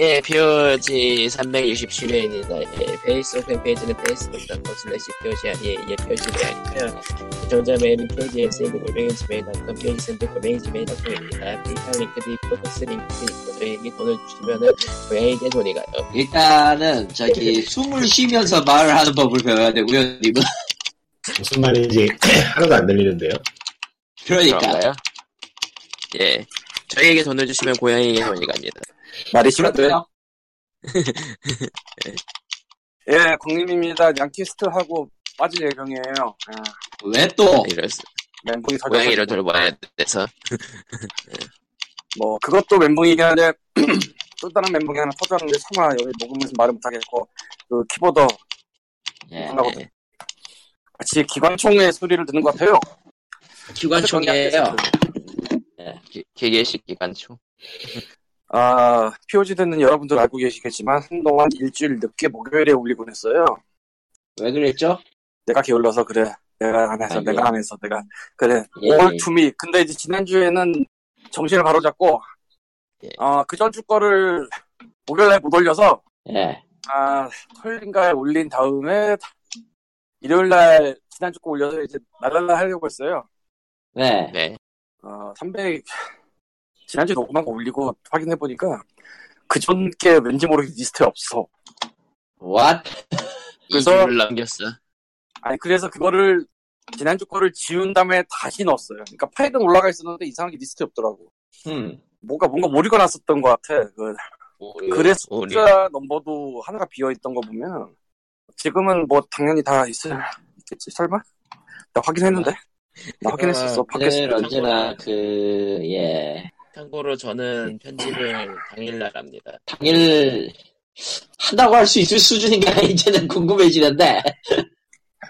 예, POG 367회입니다. 예, 페이스북 팬페이지는 facebook.com slash POG 아니에요. 예, POG가 아니고요. 전자 메일은 POG SND 골뱅이 gmail.com, POG send 골뱅이 gmail.com입니다. 페이팔 링크도 있고, 토스 링크도 있고, 저희에게 돈을 주시면은 고양이에게 돈이 가요. 일단은 저기 숨을 쉬면서 말을 하는 법을 배워야 되고요, 님은. 무슨 말인지 하나도 안 들리는데요. 그러니까 그런가요? 예. 저희에게 돈을 주시면 고양이에게 돈이 갑니다. 말이 그렇고요. 예, 광림입니다. 양키스트하고 빠질 예정이에요. 아, 왜 또 이럴 수, 멘붕이 고양이를 터져서 돌봐야 돼서. 뭐 그것도 멘붕이긴 한데 또 다른 멘붕이 하나 터졌는데 차마 여기 녹음에서 말을 못하겠고 그 키보드 예, 하고 예. 마치 기관총의 소리를 듣는 것 같아요. 기관총이에요. 기- 기계식 기관총. 아, POG 듣는 여러분들 알고 계시겠지만 한동안 일주일 늦게 목요일에 올리곤 했어요. 왜 그랬죠? 내가 게을러서 그래. 내가 안 해서, 아이고야. 내가 안 해서, 내가. 그래. 예, 올 예. 투미. 근데 이제 지난주에는 정신을 바로잡고, 예. 어, 그 전주 거를 목요일에 못 올려서, 예. 아, 토요일인가에 올린 다음에, 일요일날 지난주 거 올려서 이제 날랄라 하려고 했어요. 네. 네. 어, 300, 지난주에 녹음한 거 올리고 확인해보니까, 그전 게 왠지 모르게 리스트에 없어. What? 그래서- 2주를 남겼어. 아니, 그래서 그거를, 지난주 거를 지운 다음에 다시 넣었어요. 그러니까 파일은 올라가 있었는데 이상하게 리스트에 없더라고. 음. 뭔가, 뭔가 오류가 났었던 것 같아. 그, 글의 오류. 숫자 넘버도 하나가 비어 있던 거 보면, 지금은 뭐 당연히 다 있을, 있겠지, 설마? 나 확인했는데? 나 확인했었어. 밖에서. 늘 언제나 그, 예. 참고로 저는 편집을 당일날 합니다. 당일 한다고 할 수 있을 수준인가 이제는 궁금해지는데.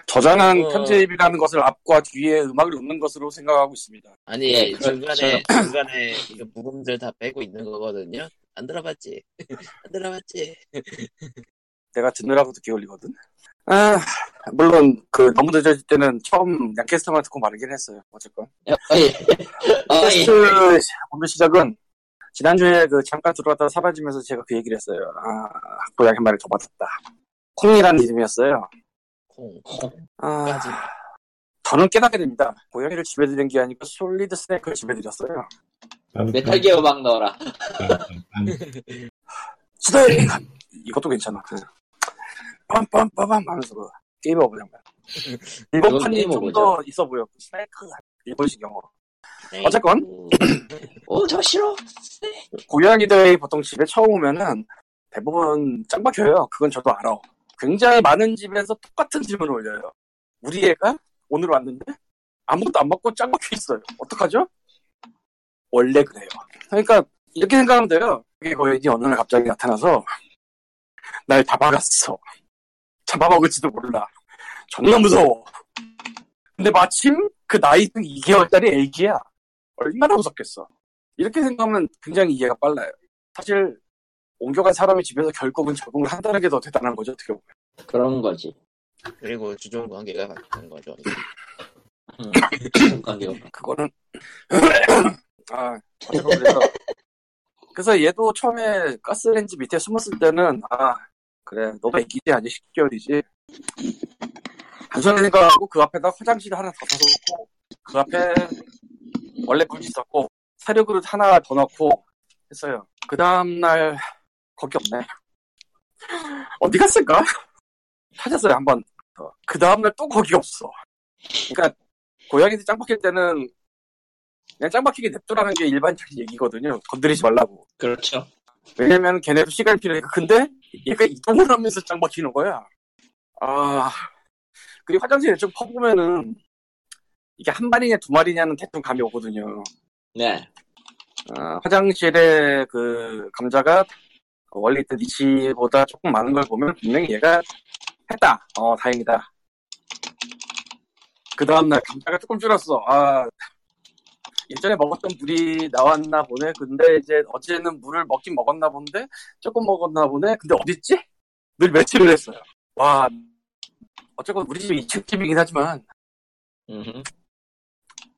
저자는 어. 편집이라는 것을 앞과 뒤에 음악을 넣는 것으로 생각하고 있습니다. 아니 예. 중간에 중간에 이거 부금들 다 빼고 있는 거거든요. 안 들어봤지? 안 들어봤지? 내가 듣느라고 듣게 올리거든. 아, 물론 그 너무 늦어질 때는 처음 양캐스터만 듣고 마르긴 했어요. 어쨌건. 어, 예. 어, 예. 캐스트 오늘 시작은 지난주에 그 잠깐 들어왔다 사라지면서 제가 그 얘기를 했어요. 아, 고양이 한 마리 더 받았다. 콩이라는 이름이었어요. 콩. 아, 까지. 저는 깨닫게 됩니다. 고양이를 집에 들인 게 아니고 솔리드 스네이크를 집에 들였어요. 메탈 기어 음악 넣어라. Snake! 이것도 괜찮아. 빰빰빰빰 하면서 그 게임 오버 장면. 일본 판이 게임 좀. 더 있어 보여. Snake. 일본식 영어. 네. 어쨌건. 오, 저 싫어. 고양이들이 보통 집에 처음 오면은 대부분 짱 박혀요. 그건 저도 알아. 굉장히 많은 집에서 똑같은 질문을 올려요. 우리 애가 오늘 왔는데 아무것도 안 먹고 짱 박혀 있어요. 어떡하죠? 원래 그래요. 그러니까 이렇게 생각하면 돼요. 그게 고양이 어느 날 갑자기 나타나서 날 다 박았어. 잡아먹을지도 몰라. 존나 무서워. 근데 마침 그 나이 2개월짜리 애기야. 얼마나 무섭겠어. 이렇게 생각하면 굉장히 이해가 빨라요. 사실 옮겨간 사람이 집에서 결국은 적응을 한다는 게 더 대단한 거죠. 어떻게 보면. 그런 거지. 그리고 주종 관계가 바뀌는 거죠. 음. 관계가. 그거는 아 그래서 그래서 얘도 처음에 가스레인지 밑에 숨었을 때는 아 그래 너도 애기지 아직 10개월이지 단순히 생각하고 그 앞에다 화장실 하나 더 사놓고 그 앞에 원래 물이 있었고 사료 그릇 하나 더 넣고 했어요. 그 다음날 거기 없네. 어디 갔을까? 찾았어요 한번. 그 다음날 또 거기 없어. 그러니까 고양이들 짱 박힐 때는 그냥 짱 박히게 냅두라는 게 일반적인 얘기거든요. 건드리지 말라고. 그렇죠. 왜냐면 걔네도 시간이 필요하니까. 근데 얘가 이동을 하면서 짱 박히는 거야. 아 그리고 화장실에 좀 퍼보면은 이게 한 마리냐 두 마리냐는 대충 감이 오거든요. 네. 아, 화장실에 그 감자가 원래 있던 니치보다 조금 많은 걸 보면 분명히 얘가 했다. 어 다행이다. 그 다음날 감자가 조금 줄었어. 아 예전에 먹었던 물이 나왔나 보네. 근데 이제 어제는 물을 먹긴 먹었나 본데 조금 먹었나 보네. 근데 어딨지? 늘 며칠을 했어요. 와 어쨌건 우리 집이 2층 집이긴 하지만 음흠.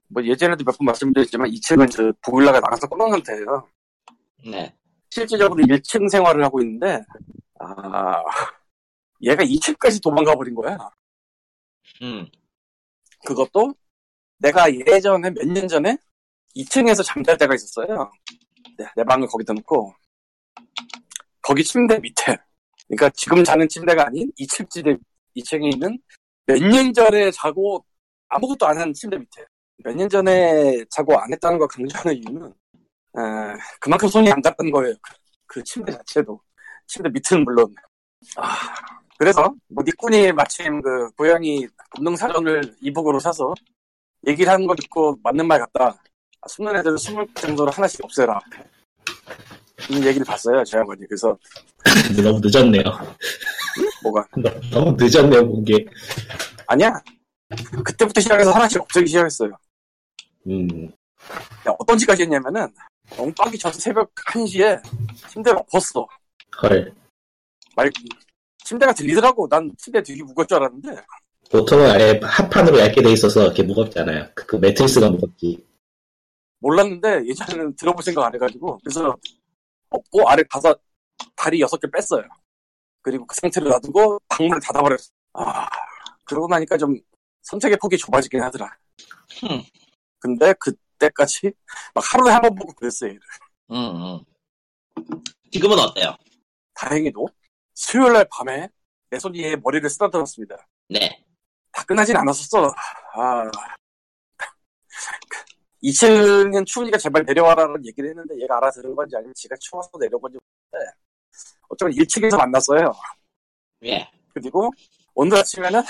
뭐 예전에도 몇 번 말씀드렸지만 2층은 저 보일러가 나가서 꺼놓은 상태예요. 네. 실질적으로 1층 생활을 하고 있는데, 아, 얘가 2층까지 도망가 버린 거야. 음. 그것도 내가 예전에 몇 년 전에 2층에서 잠잘 때가 있었어요. 네, 내 방을 거기다 놓고 거기 침대 밑에 그러니까 지금 자는 침대가 아닌 2층 침대 2층에 있는 몇 년 전에 자고 아무것도 안 한 침대 밑에 몇 년 전에 자고 안 했다는 걸 강조하는 이유는 에, 그만큼 손이 안 닿던 거예요. 그, 그 침대 자체도 침대 밑은 물론 아, 그래서 뭐 니꾼이 마침 그 고양이 본능 사전을 이북으로 사서 얘기를 하는 거 듣고 맞는 말 같다. 아, 숨는 애들 숨을 정도로 하나씩 없애라. 이런 얘기를 봤어요, 제 양반이. 그래서 너무 늦었네요. 뭐가 너무 늦었네요, 본 게. 아니야. 그때부터 시작해서 하나씩 없애기 시작했어요. 음, 야, 어떤 짓까지 했냐면은 엉빡이 져서 새벽 1시에 침대를 엎었어. 헐. 말 침대가 들리더라고. 난 침대 되게 무거울 줄 알았는데 보통은 아예 합판으로 얇게 돼 있어서 이렇게 무겁잖아요. 그, 그 매트리스가 무겁지. 몰랐는데 예전에는 들어볼 생각 안 해가지고 그래서 엎고 아래 가서 다리 여섯 개 뺐어요. 그리고 그 상태로 놔두고 방문을 닫아버렸어. 아 그러고 나니까 좀 선택의 폭이 좁아지긴 하더라. 흠. 근데 그때까지 막 하루에 한 번 보고 그랬어요. 얘를. 음, 음. 지금은 어때요? 다행히도 수요일 날 밤에 내 손이 얘 머리를 쓰다듬었습니다. 네. 다 끝나진 않았었어. 아. 2층은 추우니까 제발 내려와라는 얘기를 했는데 얘가 알아들은 건지 아니면 지가 추워서 내려온 건지 모르는데 어쩌면 1층에서 만났어요. 예. 그리고 오늘 아침에는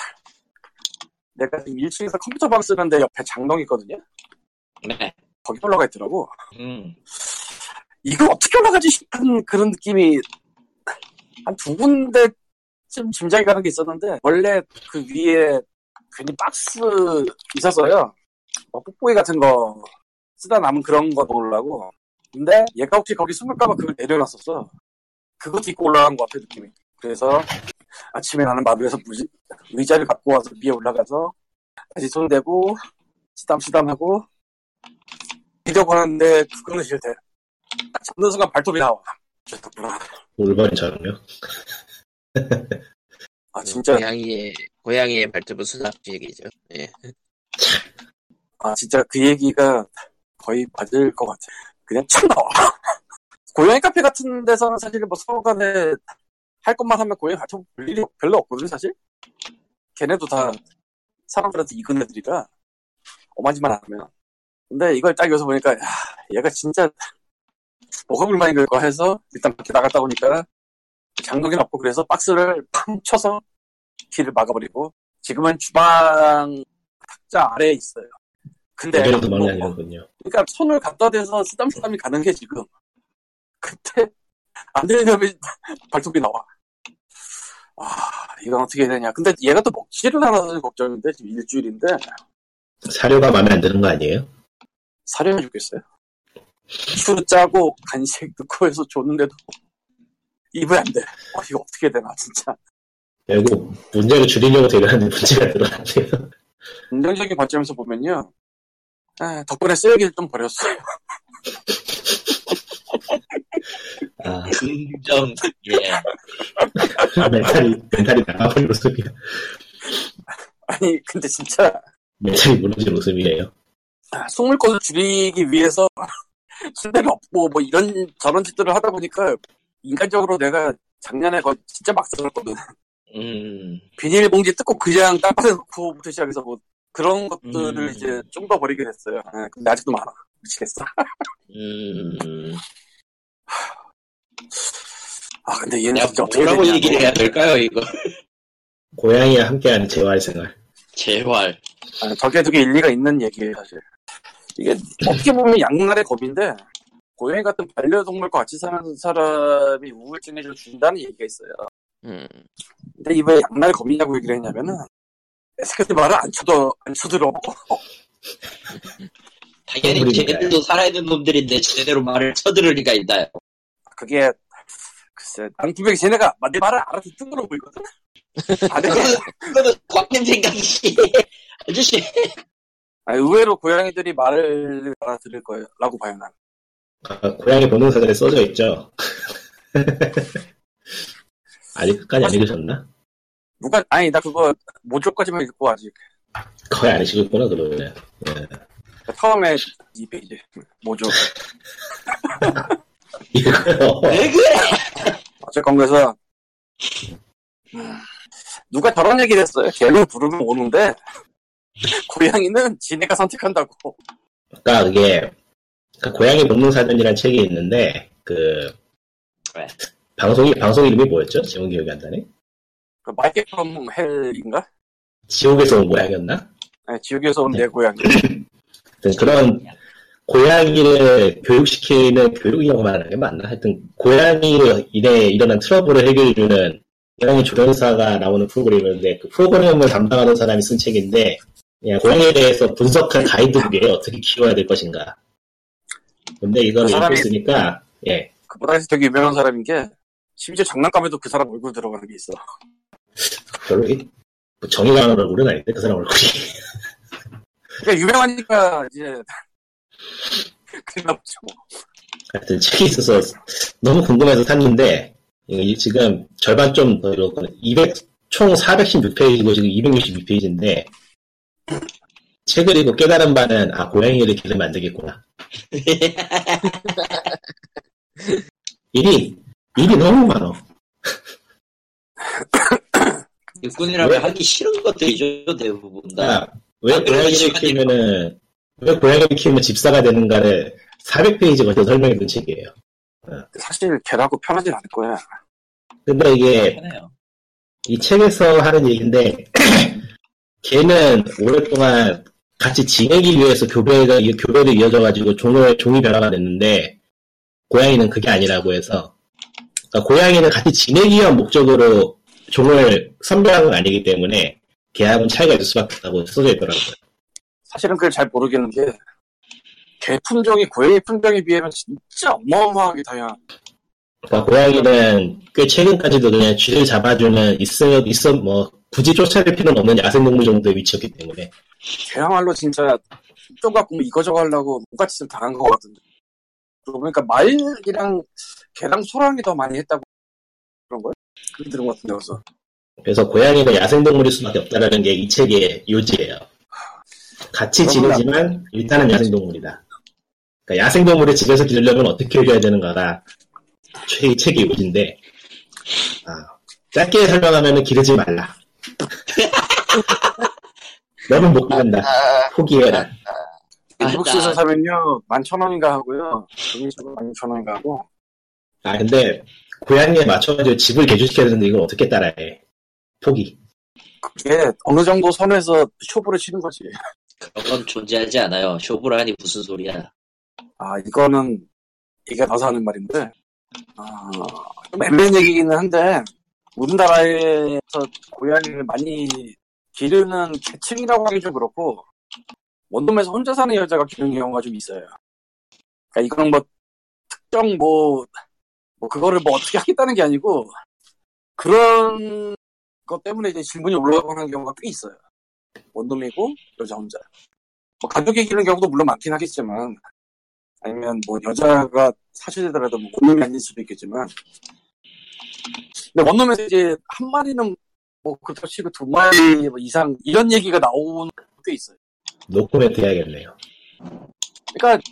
내가 지금 1층에서 컴퓨터 방 쓰는데 옆에 장롱이 있거든요. 네. 거기 올라가 있더라고. 음. 이거 어떻게 올라가지 싶은 그런 느낌이 한 두 군데쯤 짐작이 가는 게 있었는데 원래 그 위에 괜히 박스 있었어요. 뭐 뽁뽁이 같은 거 쓰다 남은 그런 거 넣으려고. 근데 얘가 혹시 거기 숨을까봐 그걸 내려놨었어. 그것도 입고 올라간 것 같아 느낌이. 그래서 아침에 나는 마루에서 무지, 의자를 갖고 와서 위에 올라가서 다시 손 대고 쓰담쓰담하고 이려고 하는데 그거는 싫대. 딱 잡는 순간 발톱이 나와. 좋구나. 올바른처럼요. 아 진짜 고양이의 고양이의 발톱은 수납 얘기죠. 예. 아 진짜 그 얘기가 거의 맞을 것 같아. 그냥 참 나와. 고양이 카페 같은 데서는 사실 뭐 서로 간에 할 것만 하면 고양이 발톱 볼 일이 별로 없거든 사실. 걔네도 다 사람들한테 익은 애들이라 안 하면. 근데 이걸 딱 여기서 보니까 야, 얘가 진짜 불만인 걸까 해서 일단 밖에 나갔다 오니까 장독이 없고 그래서 박스를 팡 쳐서 길을 막아버리고 지금은 주방 탁자 아래에 있어요. 근데 예전에도 뭐, 많이 하는군요. 그러니까 손을 갖다 대서 쓰담쓰담이 가는 게 지금 그때 안 되려면 발톱이 나와. 아 이건 어떻게 해야 되냐. 근데 얘가 또 먹지를 않아서 걱정인데 지금 일주일인데 사료가 마음에 안 드는 거 아니에요? 사려해 주겠어요. 추 짜고 간식 넣고 해서 줬는데도 입에 안 돼. 어, 이거 어떻게 되나 진짜. 결국 문제를 줄이려고 되려는데 문제가 늘어났네요. 긍정적인 관점에서 보면요. 아, 덕분에 쓰레기를 좀 버렸어요. 아, 긍정, 예. 멘탈이, 멘탈이 나가버린 모습이야. 아니 근데 진짜 멘탈이 무너진 모습이에요. 아, 숨을 곳을 줄이기 위해서 침대를 엎고 뭐 이런 저런 짓들을 하다 보니까 인간적으로 내가 작년에 거 진짜 막 써놨거든. 음. 비닐봉지 뜯고 그냥 땅바닥에 놓고부터 시작해서 뭐 그런 것들을 음. 이제 좀 더 버리게 됐어요. 아, 근데 아직도 많아. 미치겠어. 음. 아 근데 얘는 내가 진짜 어떻게 뭐라고 되냐. 얘기를 해야 될까요, 이거? 고양이와 함께하는 재활 생활. 재활. 아, 저게 되게 일리가 있는 얘기예요 사실. 이게 어떻게 보면 양날의 검인데 고양이 같은 반려동물과 같이 사는 사람이 우울증을 좀 준다는 얘기가 있어요. 음. 근데 이번에 양날 검이냐고 얘기를 했냐면은 새끼들 말을 안 쳐도 안 쳐들어. 당연히. 걔네들도 살아있는 놈들인데 제대로 말을 쳐들을 리가 있나요? 그게 글쎄 난 분명히 쟤네가 내 말을 알아듣는 걸로 보이거든. 아, 근데 그거는, 그거는 광님 생각이지. 아저씨. 아, 의외로 고양이들이 말을 알아들을 거예요. 라고 봐요 난. 아, 고양이 본능사전에 써져 있죠. 아직 끝까지 안 읽으셨나? 누가 아니 나 그거 모조까지만 읽고 아직 거의 안 읽으셨구나 그러면. 예. 처음에 이 페이지 모조 이거요. 왜 그래? 어쨌건 그래서 음, 누가 저런 얘기를 했어요. 개를 부르면 오는데 고양이는 지네가 선택한다고. 그러니까 그게 그러니까 고양이 본능 사전이라는 책이 있는데 그 왜? 방송이 방송 이름이 뭐였죠? 제목 기억이 안 나네. 그 마이크 프롬 헬인가? 지옥에서 온 고양이였나? 네, 지옥에서 온내 고양이. 하여튼 그런 고양이를 교육시키는 교육이라고 말하는 게 맞나? 하여튼 고양이로 인해 일어난 트러블을 해결해주는 고양이 조련사가 나오는 프로그램이었는데 그 프로그램을 담당하는 사람이 쓴 책인데 그냥 고양이에 대해서 분석한 가이드북이에요. 어떻게 키워야 될 것인가. 근데 이걸 그 읽고 있으니까 예 그보다 해서 되게 유명한 사람인 게 심지어 장난감에도 그 사람 얼굴 들어가는 게 있어. 별로 이- 뭐 정의가 가는 얼굴은 아닌데 그 사람 얼굴이 그러니까 유명하니까 이제 그랬나 보죠. 뭐. 하여튼 책이 있어서 너무 궁금해서 샀는데 지금 절반 좀더 읽었거든요. 200, 총 416페이지고 지금 262페이지인데 책을 읽고 깨달은 바는 아 고양이를 기르면 안 되겠구나. 일이 일이 너무 많어. 육군이라면 왜? 하기 싫은 것들이죠 대부분 다. 그러니까 왜 아, 고양이를 키우면은 왜 고양이를 키우면 집사가 되는가를 400페이지 걸쳐 설명해 준 책이에요. 사실 걔라고 편하진 않을 거야. 근데 이게 편해요. 이 책에서 하는 얘기인데 걔는 오랫동안 같이 지내기 위해서 교배가 이- 교배를 이어져가지고 종을 종이 변화가 됐는데 고양이는 그게 아니라고 해서 그러니까 고양이는 같이 지내기 위한 목적으로 종을 선별한 건 아니기 때문에 걔하고는 차이가 있을 수밖에 없다고 써져 있더라고요. 사실은 그걸 잘 모르겠는 게, 개 품종이 고양이 품종에 비하면 진짜 어마어마하게 다양한. 그러니까 고양이는 꽤 최근까지도 그냥 쥐를 잡아주는 있어 있어 뭐 굳이 쫓아낼 필요는 없는 야생동물 정도의 위치였기 때문에 걔야말로 진짜 좀 갖고 뭐 이거저거 하려고 뭔가 짓을 당한 것 같은데. 그러고 보니까 말이랑 개랑 소랑이 더 많이 했다고 그런 들은 것 같은데, 그래서. 그래서 고양이는 야생동물일 수밖에 없다라는 게 이 책의 요지예요. 같이. 지내지만 일단은 야생동물이다. 그러니까 야생동물을 집에서 기르려면 어떻게 해줘야 되는가가 이 책의 요지인데 아, 짧게 설명하면 기르지 말라. 너는 못 기른다. 포기해라. 일북스에서 아, 사면요, 11,000원인가 하고요. 종이식으로 16,000원인가 하고. 아 근데 고양이에 맞춰가지고 집을 개조시켜야 되는데 이걸 어떻게 따라해? 포기. 그게 어느 정도 선에서 쇼부를 치는 거지. 그런 건 존재하지 않아요. 쇼부라니 무슨 소리야. 아, 이거는, 이게 나서 하는 말인데, 아, 좀 애매한 얘기기는 한데, 우리나라에서 고양이를 많이 기르는 계층이라고 하기 좀 그렇고, 원룸에서 혼자 사는 여자가 기르는 경우가 좀 있어요. 그러니까 이건 뭐, 특정 뭐, 뭐, 그거를 뭐 어떻게 하겠다는 게 아니고, 그런 것 때문에 이제 질문이 올라가고 하는 경우가 꽤 있어요. 원룸이고, 여자 혼자. 뭐, 가족이 기르는 경우도 물론 많긴 하겠지만, 아니면 뭐 여자가 사주되더라도 뭐 원룸이 아닐 수도 있겠지만 근데 원룸에서 이제 한 마리는 뭐 그렇다고 치고 두 마리 뭐 이상 이런 얘기가 나오는 게 있어요. 노코멘트 해야겠네요. 그러니까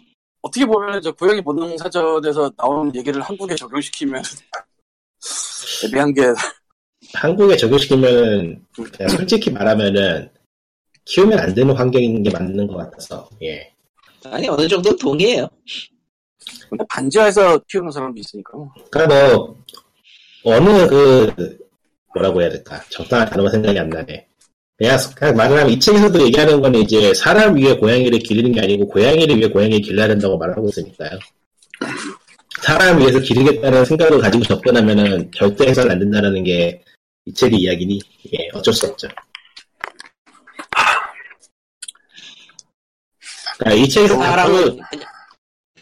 어떻게 보면 저 고양이 본능 사전에서 나오는 얘기를 한국에 적용시키면 애매한 게 한국에 적용시키면은 그냥 솔직히 말하면은 키우면 안 되는 환경인 게 맞는 것 같아서 예. 아니 어느 정도 동의해요. 근데 반지하에서 키우는 사람도 있으니까 그러니까 뭐 어느 그 뭐라고 해야 될까 적당한 단어가 생각이 안 나네. 그냥, 그냥 말하자면 이 책에서도 얘기하는 건 이제 사람 위해 고양이를 기르는 게 아니고 고양이를 위해 고양이를 길러야 된다고 말하고 있으니까요. 사람 위해서 기르겠다는 생각을 가지고 접근하면은 절대 해서는 안 된다는 게 이 책의 이야기니 예, 어쩔 수 없죠. 그러니까 이 책에서 사람은 그-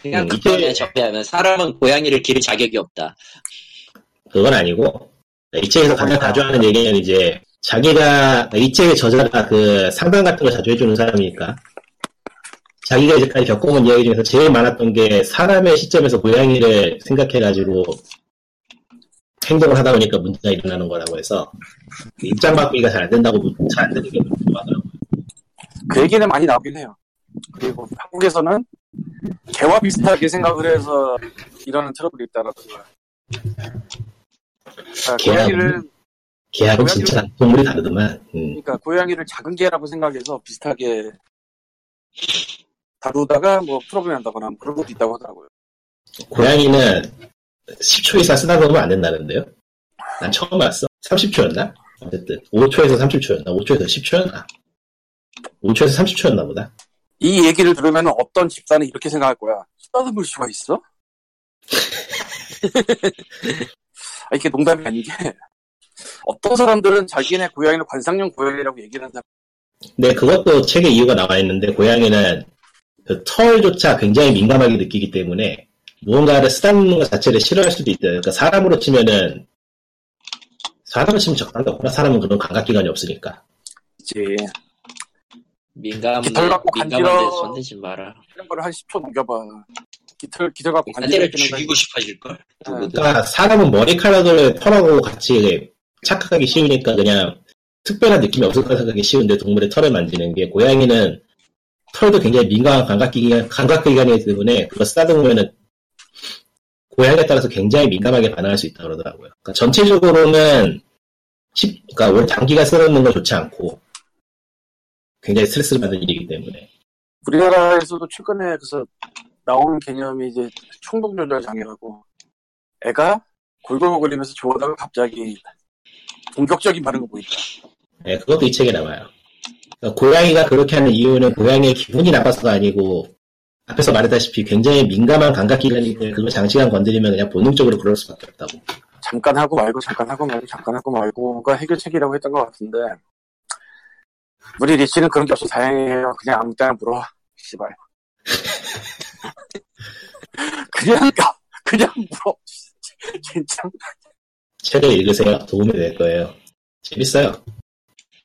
그냥, 음, 그거에 접해하면 사람은 고양이를 기를 자격이 없다. 그건 아니고 이 책에서 가장 자주 하는 얘기는 이제 자기가 이 책의 저자가 그 상담 같은 거 자주 해주는 사람이니까 자기가 이제까지 겪어본 이야기 중에서 제일 많았던 게 사람의 시점에서 고양이를 생각해가지고 행동을 하다 보니까 문제가 일어나는 거라고 해서 입장 바꾸기가 잘 안 된다고 잘 안 되는 게 문제더라고요. 그 얘기는 많이 나오긴 해요. 그리고 한국에서는 개와 비슷하게 생각을 해서 이러는 트러블이 있다라든가. 아, 개하고 고양이를 개하고 고양이를- 진짜 동물이 다르더만. 음. 그러니까 고양이를 작은 개라고 생각해서 비슷하게 다루다가 뭐 프로블이 난다거나 뭐 그런 것도 있다고 하더라고요. 고양이는 10초 이상 쓰다 보면 안 된다는데요? 난 처음 봤어. 30초였나? 어쨌든 5초에서 30초였나? 5초에서 10초였나? 5초에서 30초였나 보다. 이 얘기를 들으면 어떤 집단은 이렇게 생각할 거야. 쓰다듬을 수가 있어? 아, 이게 농담이 아닌 게 어떤 사람들은 자기네 고양이를 관상용 고양이라고 얘기를 한다. 근데 그것도 책에 이유가 나와 있는데 고양이는 그 털조차 굉장히 민감하게 느끼기 때문에 무언가를 쓰다듬는 것 자체를 싫어할 수도 있다. 그러니까 사람으로 치면은 사람으로 치면 적당하구나. 사람은 그런 감각 기관이 없으니까. 이제 민감, 깃털 갖고 간지러- 손대지 마라. 이런 거를 한 10초 넘겨봐. 깃털 깃털 갖고 거. 죽이고 싶어질걸? 누구든. 그러니까 사람은 머리카락을 털하고 같이 착각하기 쉬우니까 그냥 특별한 느낌이 없을 거라 생각하기 쉬운데 동물의 털을 만지는 게 고양이는 털도 굉장히 민감한 감각기관, 감각기관이기 때문에 그거 쓰다듬으면은 고양이에 따라서 굉장히 민감하게 반응할 수 있다고 그러더라고요. 그러니까 전체적으로는 십- 그러니까 장기간 쓰다듬는 건 좋지 않고 굉장히 스트레스를 받는 일이기 때문에 우리나라에서도 최근에 그래서 나오는 개념이 이제 충동 조절 장애라고 애가 골골거리면서 좋아하다가 갑자기 공격적인 반응을 보인다. 네, 그것도 이 책에 나와요. 그러니까 고양이가 그렇게 하는 이유는 고양이의 기분이 나빠서가 아니고 앞에서 말했다시피 굉장히 민감한 때문에 그걸 장시간 건드리면 그냥 본능적으로 그럴 수밖에 없다고. 잠깐 하고 말고 잠깐 하고 말고 잠깐 하고 말고가 해결책이라고 했던 것 같은데 우리 리치는 그런 게 없어 다행이에요. 그냥 아무 때나 물어. 씨발. 그냥 그냥 물어. 진짜 책을 읽으세요. 도움이 될 거예요. 재밌어요.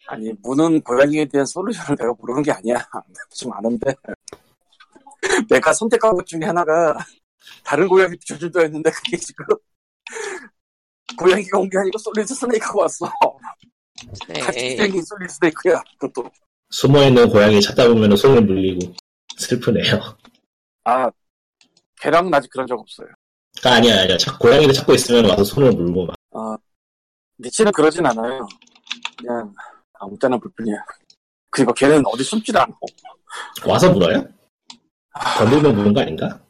아니 무는 고양이에 대한 솔루션을 내가 모르는 게 아니야. 좀 아는데 내가 선택한 것 중에 하나가 다른 고양이 조준도 했는데 그게 지금 고양이가 온 게 아니고 솔리드 스네이크가 왔어. 같이 에이, 생긴 솔리드 스네이크야. 그것도 숨어있는 고양이 찾다 보면 손을 물리고 슬프네요. 아 걔랑은 아직 그런 적 없어요. 그러니까 아니야, 아니야. 찾- 고양이를 찾고 있으면 와서 손을 물고 막. 어, 니치는 그러진 않아요. 그냥 아무 때나 볼 뿐이야. 그리고 걔는 어디 숨지도 않고. 와서 물어요? 건들면 무는 거 아닌가?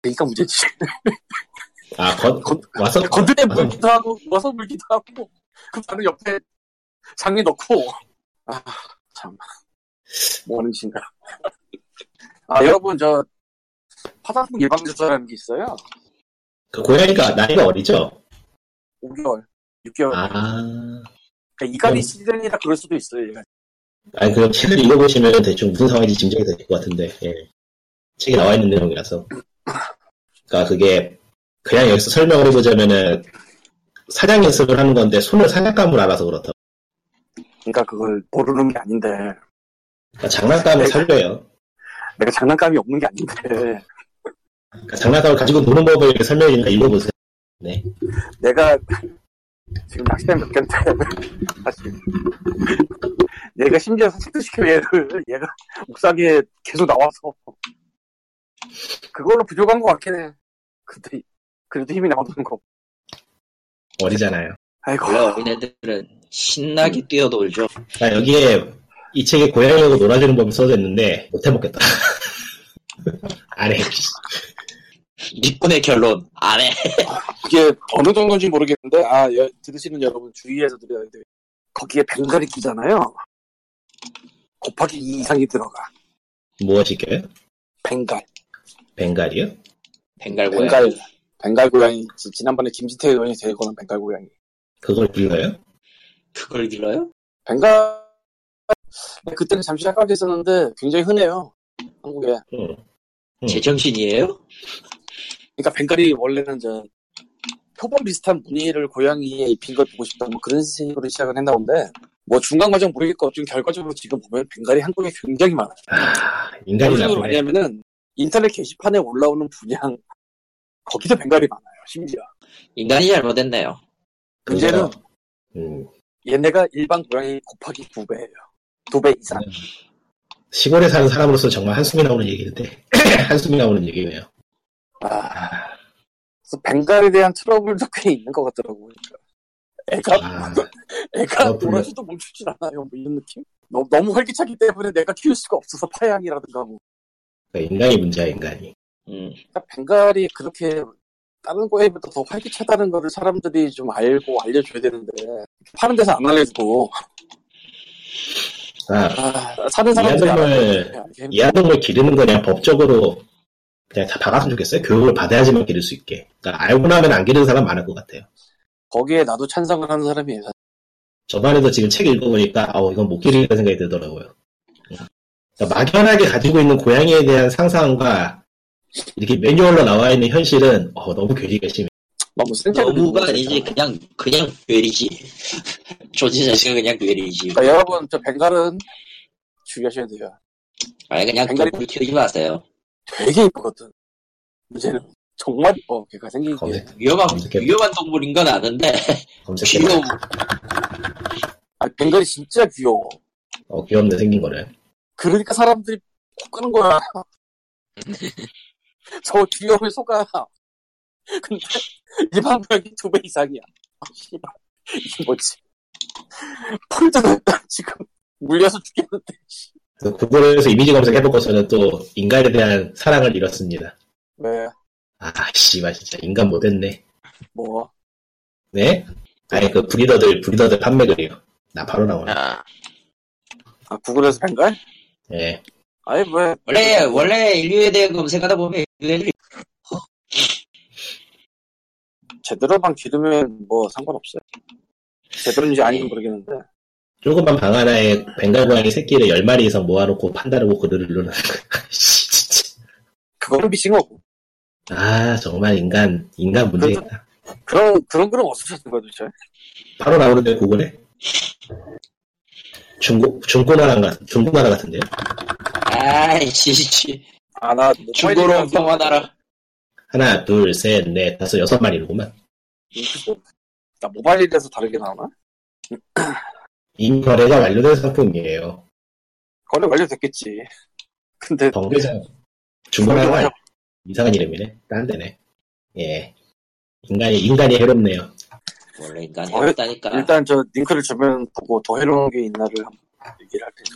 그러니까 문제지. 아, 건, 건- 와서, 와서 물기도 하고, 와서 물기도 하고, 그 다른 옆에 장에 넣고. 아, 참. 뭐 하는 짓인가. 아, 여러분, 저, 파상풍 예방주사라는 게 있어요. 그 고양이가 나이가 어리죠? 5개월, 6개월. 아, 그러니까 음. 시즌이라 그럴 수도 있어요, 얘가. 아니, 그럼 책을 읽어보시면 대충 무슨 상황인지 짐작이 될것 같은데, 예. 책에 나와 있는 내용이라서. 그니까 그게, 그냥 여기서 설명을 해보자면은, 사냥 연습을 하는 건데, 손을 사냥감으로 알아서 그렇다. 그러니까 그걸 모르는 게 아닌데. 그러니까 장난감을 살려요. 내가 장난감이 없는 게 아닌데. 그러니까 장난감을 가지고 노는 법을 설명해주니까 읽어보세요. 네. 내가 지금 낚시대 몇 개인데 사실 얘가 심지어 숙제시켜 얘를 얘가 옥상에 계속 나와서 그걸로 부족한 것 같긴 해 근데 그래도 힘이 나오는 거 어리잖아요. 아이고 원래 어린 애들은 신나게 뛰어놀죠. 아, 여기에, 이 책에 고양이하고 놀아주는 법이 써져 있는데, 못 해먹겠다. 안 해. 니꾼의 결론 안 해. 그게 어느 정도인지 모르겠는데 아 여- 들으시는 여러분 주의해서 들어야 돼요 거기에 벵갈이 끼잖아요 곱하기 2 이상이 들어가 무엇이게요? 벵갈 벵갈이요? 벵갈 고양. 벵갈 벵갈 고양이 지- 지난번에 김지태 의원이 데리고 온 벵갈 고양이 그걸 길러요? 그걸 길러요? 벵갈 그때는 잠시 헷갈렸었는데 굉장히 흔해요 한국에 응. 음. 제정신이에요? 그러니까 벵갈이 원래는 저 표범 비슷한 무늬를 고양이에 입힌 걸 보고 싶다 뭐 그런 식으로 시작을 했나 본데 뭐 중간 과정 모르겠고 어쨌든 결과적으로 지금 보면 뱅갈이 한국에 굉장히 많아요. 아, 인간이. 많냐면은 인터넷 게시판에 올라오는 분양 거기도 뱅갈이 많아요. 심지어 인간이 잘못했네요. 문제는 음, 얘네가 일반 고양이 곱하기 두 배예요. 두 배 이상. 시골에 사는 사람으로서 정말 한숨이 나오는 얘기인데 한숨이 나오는 얘기네요. 아, 그래서 뱅갈에 대한 트러블도 꽤 있는 것 같더라고요. 애가 아, 애가. 놀아줘도 멈추질 않아요. 뭐 이런 느낌? 너무, 너무 활기차기 때문에 내가 키울 수가 없어서 파양이라든가 뭐. 그러니까 인간이 문제야 인간이. 음, 그러니까 벵갈이 그렇게 다른 고양이보다 더 활기차다는 거를 사람들이 좀 알고 알려줘야 되는데 파는 데서 안 알려주고 아, 아, 사는 사람들이 힘들어. 이한동물 기르는 거 그냥 법적으로 그냥 다 박았으면 좋겠어요. 교육을 받아야지만 기를 수 있게. 그러니까 알고 나면 안 기르는 사람 많을 것 같아요. 거기에 나도 찬성을 하는 사람이에요. 저번에도 지금 책 읽어보니까 아 이건 못 기르겠다 생각이 들더라고요. 그러니까 막연하게 가지고 있는 고양이에 대한 상상과 이렇게 매뉴얼로 나와 있는 현실은 어, 너무 괴리가 심해. 너무 너무가 아니지. 그냥 그냥 괴리지. 존재 자체가 그냥 괴리지. 그러니까 여러분 저 벵갈은 주의하셔야 돼요. 아니 그냥 벵갈이- 키우지 마세요. 되게 이쁘거든. 문제는 정말 이뻐. 걔가 생긴 게. 검색, 위험한 검색해. 위험한 동물인 건 아는데 검색해. 귀여워. 아, 벵갈이 진짜 귀여워. 어, 귀엽네 생긴 거는. 그러니까 사람들이 코 끄는 거야. 저 귀여움을 속아. 근데 일반 고양이 두 배 이상이야. 아, 씨발. 이게 뭐지? 폴드는 지금 물려서 죽겠는데. 씨. 그래서 구글에서 이미지 검색해보고서는 또 인간에 대한 사랑을 잃었습니다. 왜? 아, 씨발, 진짜 인간 못했네. 뭐? 네? 아니, 그 브리더들, 브리더들 판매 글이요. 나 바로 나오네. 아, 아, 구글에서 뵌걸? 예. 아니, 왜? 원래 원래 인류에 대해 검색하다 보면 인류애들이 제대로만 기르면 뭐 상관없어요. 제대로인지 아닌지 모르겠는데. 조그만 방 하나에 벵갈 고양이 새끼를 10마리 이상 모아놓고 판다르고 글을 누르는 거야. 씨, 진짜. 그거는 미친 거고. 아, 정말 인간, 인간 문제겠다. 그런, 그런 글은 어디서 찾은 거야, 도대체? 바로 나오는데, 구글에? 중국, 중고나라, 같- 중고나라 같은데요? 아이씨 아, 나, 중고로 평화나라. 하나, 둘, 셋, 넷, 다섯, 여섯 마리로구만. 나 모바일에서 다르게 나오나? 이미 거래가 완료된 상품이에요. 거래 완료됐겠지. 근데, 번개장, 중고나라가 이상한 이름이네. 딴 데네. 예. 인간이, 인간이 해롭네요. 원래 인간이 어, 없다니까. 일단 저 링크를 주면 보고 더 해로운 게 있나를 한번 얘기를 할 테니.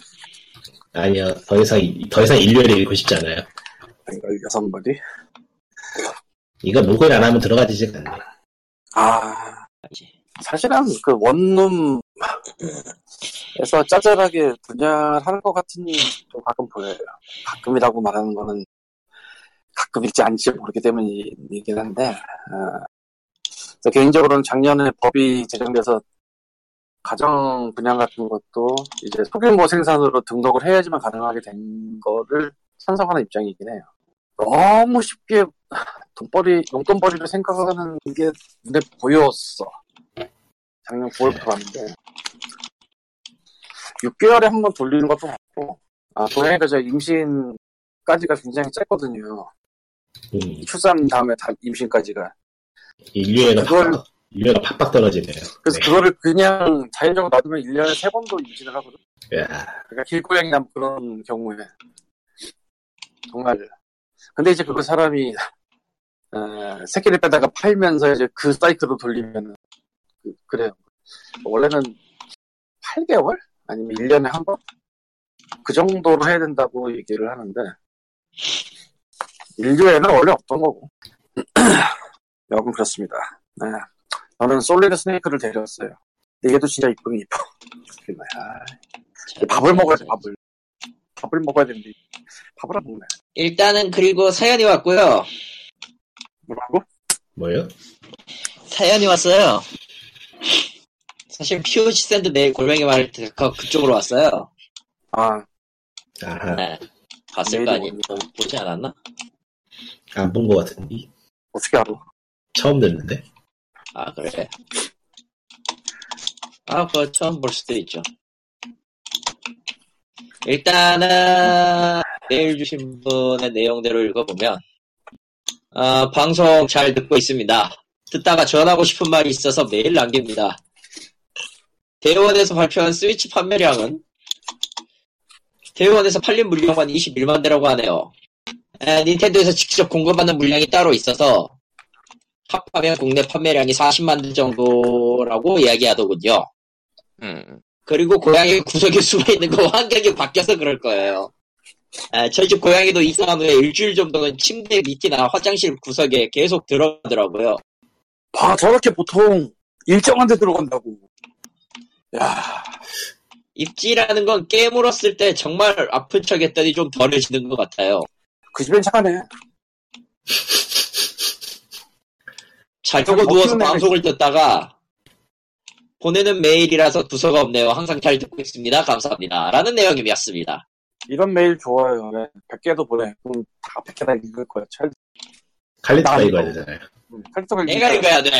아니요, 더 이상, 이- 더 이상 인류를 읽고 싶지 않아요. 그러니까 여섯 마리. 이거 로그인 안 하면 들어가지지 않네. 아. 사실은 그 원룸 에서 짜잘하게 분양하는 것 같은 또 가끔 보여요. 가끔이라고 말하는 거는 가끔일지 아닐지 모르기 때문이긴 한데, 어, 그래서 개인적으로는 작년에 법이 제정돼서 가정 분양 같은 것도 이제 소규모 생산으로 등록을 해야지만 가능하게 된 거를 찬성하는 입장이긴 해요. 너무 쉽게 돈벌이, 용돈벌이를 생각하는 게 눈에 보였어. 작년 9월부터 봤는데. 6개월에 한 번 돌리는 것도 같고 아 고양이가 저 임신까지가 굉장히 짧거든요. 음, 출산 다음에 다 임신까지가. 인류애가 그걸- 팍팍, 인류애가 팍팍 떨어지네요. 그래서 그거를 그냥 자연적으로 놔두면 1년에 3 번도 임신을 하거든? 네. 야, 그러니까 길고양이 남 그런 경우에. 정말. 근데 이제 그걸 사람이 어, 새끼를 빼다가 팔면서 이제 그 사이클로 돌리면 그, 그래요 원래는 8개월 아니면 1년에 한 번? 그 정도로 해야 된다고 얘기를 하는데 인류에는 원래 없던 거고 여러분 그렇습니다 네. 저는 솔리드 스네이크를 데려왔어요 근데 얘도 진짜 이쁘긴 이뻐 아, 밥을 먹어야 돼, 밥을. 밥을 먹어야 되는데, 밥을 안 먹네. 일단은 그리고 사연이 왔고요. 뭐라고? 뭐요? 사연이 왔어요. 사실 POC 샌드 내 골뱅이 말을 듣고 그쪽으로 왔어요. 아, 아하, 네. 봤을 거 메일이 아니, 옵니다. 보지 않았나? 안본것 같은데. 어떻게 알아? 처음 듣는데. 아, 그래. 아, 그거 처음 볼 수도 있죠. 일단은, 메일 주신 분의 내용대로 읽어보면, 아, 방송 잘 듣고 있습니다. 듣다가 전하고 싶은 말이 있어서 메일 남깁니다. 대원에서 발표한 스위치 판매량은 대원에서 팔린 물량만 21만 대라고 하네요. 에, 닌텐도에서 직접 공급받는 물량이 따로 있어서 합하면 국내 판매량이 40만 대 정도라고 이야기하더군요. 음. 그리고 고양이 구석에 숨어 있는 거 환경이 바뀌어서 그럴 거예요. 에, 저희 집 고양이도 이상한 후에 일주일 정도는 침대 밑이나 화장실 구석에 계속 들어가더라고요. 봐, 저렇게 보통 일정한 데 들어간다고. 야, 입지라는 건 깨물었을 때 정말 아픈 척 했더니 좀 덜해지는 것 같아요. 그 집엔 착하네. 자려고 더 누워서 방송을 듣다가 보내는 메일이라서 두서가 없네요. 항상 잘 듣고 있습니다. 감사합니다. 라는 내용이었습니다. 이런 메일 좋아요. 네. 100개도 보내. 그럼 다 100개 다 읽을 거야. 찰, 칼리트가 나도. 읽어야 되잖아요. 칼떡을 내가 읽어야 돼.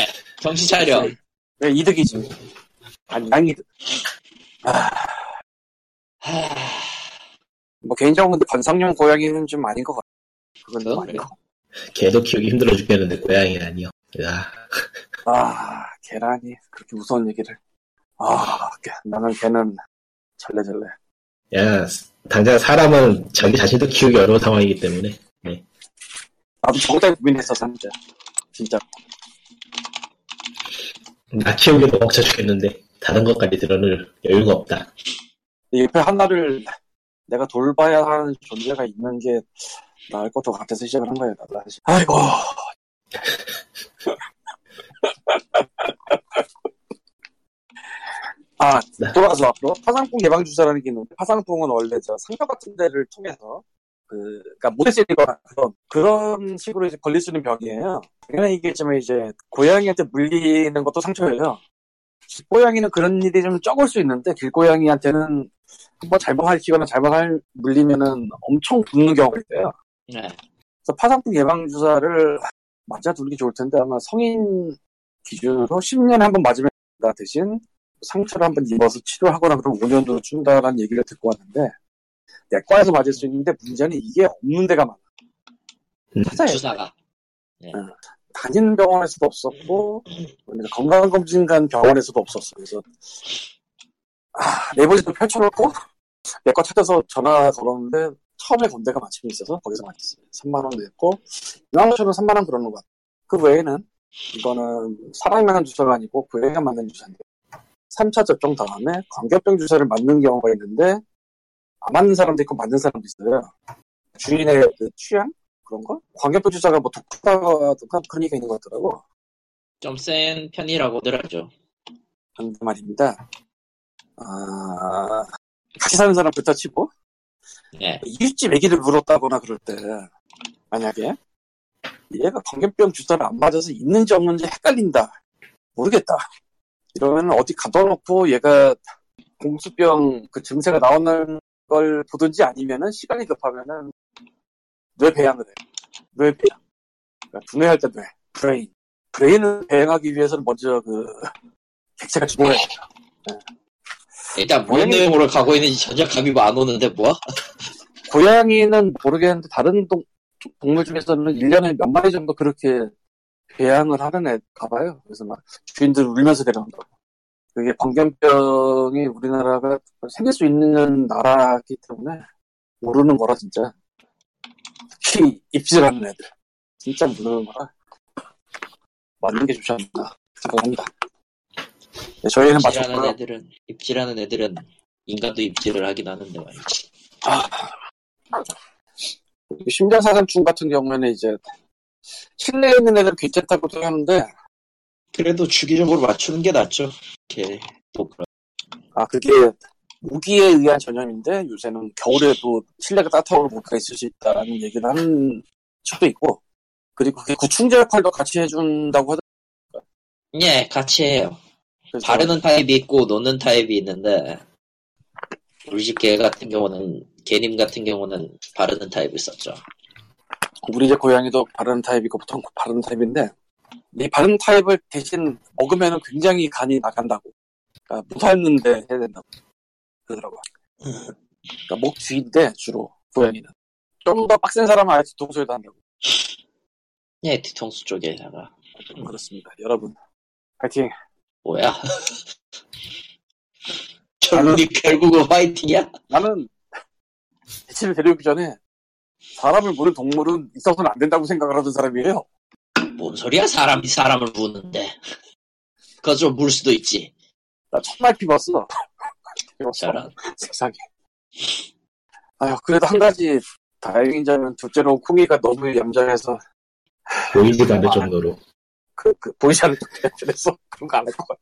정신 차려. 네, 이득이지. 아니, 양이득. 하... 뭐, 개인적으로 근데 관상용 고양이는 좀 아닌 것 같아. 그건 좀 아닌 그래. 것 같아. 개도 키우기 힘들어 죽겠는데 고양이 아니요. 야, 아, 계란이 그렇게 무서운 얘기를. 아, 걔- 나는 걔는 절레절레. 야, 당장 사람은 자기 자신도 키우기 어려운 상황이기 때문에 나도 저거 때문에 고민했어, 진짜. 진짜. 나 키우기도 벅차 죽겠는데 다른 것까지 드러낼 여유가 없다. 이 옆에 하나를 내가 돌봐야 하는 존재가 있는 게 나을 것도 같아서 시작을 한 거예요, 나도 사실. 아이고. 아, 네. 돌아가서 앞으로 파상풍 예방주사라는 게 있는데 파상풍은 원래 저 상처 같은 데를 통해서 그, 그니까 못에 쓰리거나 그런, 그런 식으로 이제 걸릴 수 있는 병이에요. 당연히 얘기했지만 이제 고양이한테 물리는 것도 상처예요. 고양이는 그런 일이 좀 적을 수 있는데 길고양이한테는 한번 잘못하거나 잘못할 물리면은 엄청 붓는 경우가 있대요. 네. 그래서 파상풍 예방 주사를 맞아 두는 게 좋을 텐데 아마 성인 기준으로 10년에 한 번 맞으면 나 대신 상처를 한 번 입어서 치료하거나 그럼 5년 정도 준다라는 얘기를 듣고 왔는데 내과에서 맞을 수 있는데 문제는 이게 없는 데가 많아. 음, 찾아야 돼. 주사가. 다니는 병원에서도 없었고 건강검진 간 병원에서도 없었어. 그래서 아, 네이버에도 펼쳐놓고 내거 찾아서 전화 걸었는데 처음에 건 데가 마침 있어서 거기서 맞았어요. 3만 원 냈고 2만 5천 원, 3만 원 그러는 것 같아. 그 외에는 이거는 사람이 맞는 주사가 아니고 고양이가 맞는 주사인데 3차 접종 다음에 광견병 주사를 맞는 경우가 있는데 안 맞는 사람도 있고 맞는 사람도 있어요. 주인의 그 취향? 그런 거? 광견병 주사가 뭐 독하다든가 그런 얘기가 있는 것 같더라고. 좀 센 편이라고들 하죠. 한데 말입니다. 아, 같이 사는 사람부터 치고, 네. 이웃집 애기를 물었다거나 그럴 때, 만약에, 얘가 광견병 주사를 안 맞아서 있는지 없는지 헷갈린다. 모르겠다. 이러면 어디 가둬놓고 얘가 공수병 그 증세가 나오는 걸 보든지 아니면은 시간이 급하면은 뇌 배양을 해. 뇌 배양. 그러니까 분해할 때 뇌. Brain. Brain을 배양하기 위해서는 먼저 그 개체가 죽어야 돼. 일단 뭔 내용으로 가고 있는지 전혀 감이 안 오는데 뭐? 고양이는 모르겠는데 다른 동, 동물 중에서는 1년에 몇 마리 정도 그렇게 배양을 하는 애가 봐요. 그래서 막 주인들 울면서 데려온다고. 그게 광견병이 우리나라가 생길 수 있는 나라이기 때문에 모르는 거라 진짜. 특히 입질하는 애들. 진짜 모르는 거라. 맞는 게 좋지 않나 생각합니다. 네, 저희는 맞췄고요. 애들은 입질하는 애들은 인간도 입질을 하긴 하는데 말이지. 심장사상충 같은 경우에는 이제 실내에 있는 애들 괜찮다고도 하는데 그래도 주기적으로 맞추는 게 낫죠. 이렇게 또 그런. 아 그게 모기에 의한 전염인데 요새는 겨울에도 실내가 따뜻하고 모기가 있을 수 있다라는 얘기를 하는 측도 있고 그리고 그게 구충제 역할도 같이 해준다고 하더라고요. 예, 같이 해요. 그래서 바르는 타입이 있고 놓는 타입이 있는데 우리 집 개 같은 경우는 개님 같은 경우는 바르는 타입을 썼죠. 우리 집 고양이도 바르는 타입이고 보통 바르는 타입인데 이 바르는 타입을 대신 먹으면 굉장히 간이 나간다고 그러니까 못했는데 해야 된다고 그러더라고. 그러니까 목 뒤인데 주로 고양이는 좀 더 빡센 사람은 아예 뒤통수에도 한다고. 예, 뒤통수 쪽에다가. 좀 그렇습니다. 여러분 파이팅. 뭐야? 결론이 결국은 화이팅이야? 나는 개치를 데려오기 전에 사람을 무는 동물은 있어서는 안 된다고 생각을 하던 사람이에요. 뭔 소리야? 사람이 사람을 무는데. 그거 좀물 수도 있지. 나 첫날 피봤어. 저런. 세상에. 아휴, 그래도 한 가지 다행인 점은 둘째로 콩이가 너무 얌전해서 보이지도 않을 정도로. 그, 그 보이지 않는 게 얌전해서 그런 거 안 할 것 같아.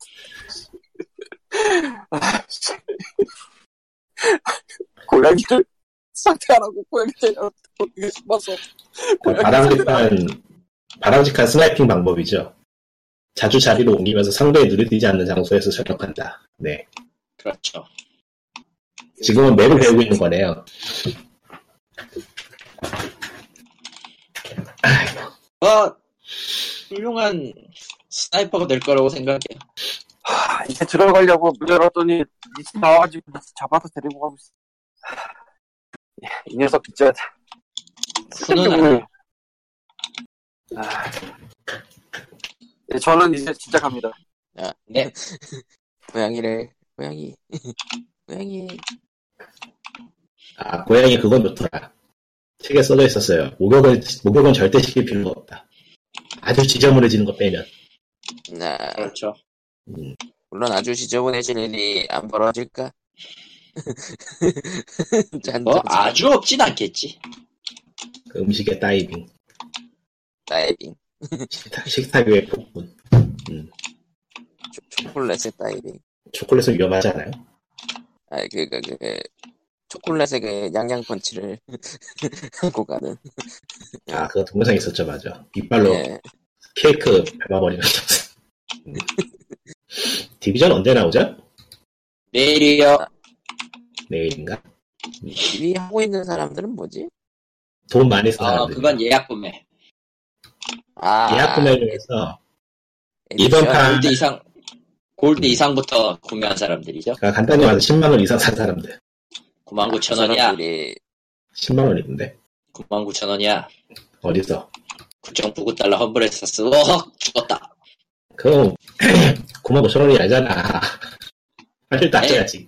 아, 씨. 고양이를 상태하라고 고양이 때려 어떻게 숨어서 바람직한, 바람직한 스나이핑 방법이죠. 자주 자리를 옮기면서 상대의 눈에 띄지 않는 장소에서 저격한다. 네. 그렇죠. 지금은 맵을 배우고 있는 거네요. 어, 훌륭한 sniper가 될 거라고 생각해요. 하, 이제 들어가려고 문 열었더니 이집 나와가지고 잡아서 데리고 가고 있어. 예, 이 녀석 진짜 훈훈한, 아. 예, 저는 이제 진짜 갑니다. 아, 네. 고양이를 고양이 고양이 아, 고양이 그건 좋더라. 책에 써져 있었어요. 목욕은, 목욕은 절대 시킬 필요가 없다. 아주 지저분해지는 거 빼면. 나 그렇죠. 음, 물론 아주 지저분해질 일이 안 벌어질까? 짠, 뭐. 아주 없진 않겠지. 그 음식의 다이빙. 다이빙 식탁, 식탁 위의 폭군. 초, 초콜릿의 다이빙 초콜릿은 위험하지 않아요? 아 그 그, 그, 그 초콜릿의 그 양양 펀치를 하고 가는 아, 그거 동영상 있었죠, 맞아. 이빨로 예. 케이크 밟아버리는 영상. 음. 디비전 언제 나오죠? 내일이요. 내일인가? 이 하고 있는 사람들은 뭐지? 돈 많이 쓰는 아, 사람들. 그건 예약 구매. 아 예약 구매를 해서. 이번 판- 골드 이상, 골드 이상부터 구매한 사람들이죠. 그러니까 간단히 말해서 10만 원 이상 산 사람들. 99,000원이야. 사람들이 10만 원인데. 99,000원이야. 어디서? 9.99달러 환불해서 쓰고, 어, 죽었다. 그럼 9만 5천원이 알잖아. 사실 따져야지.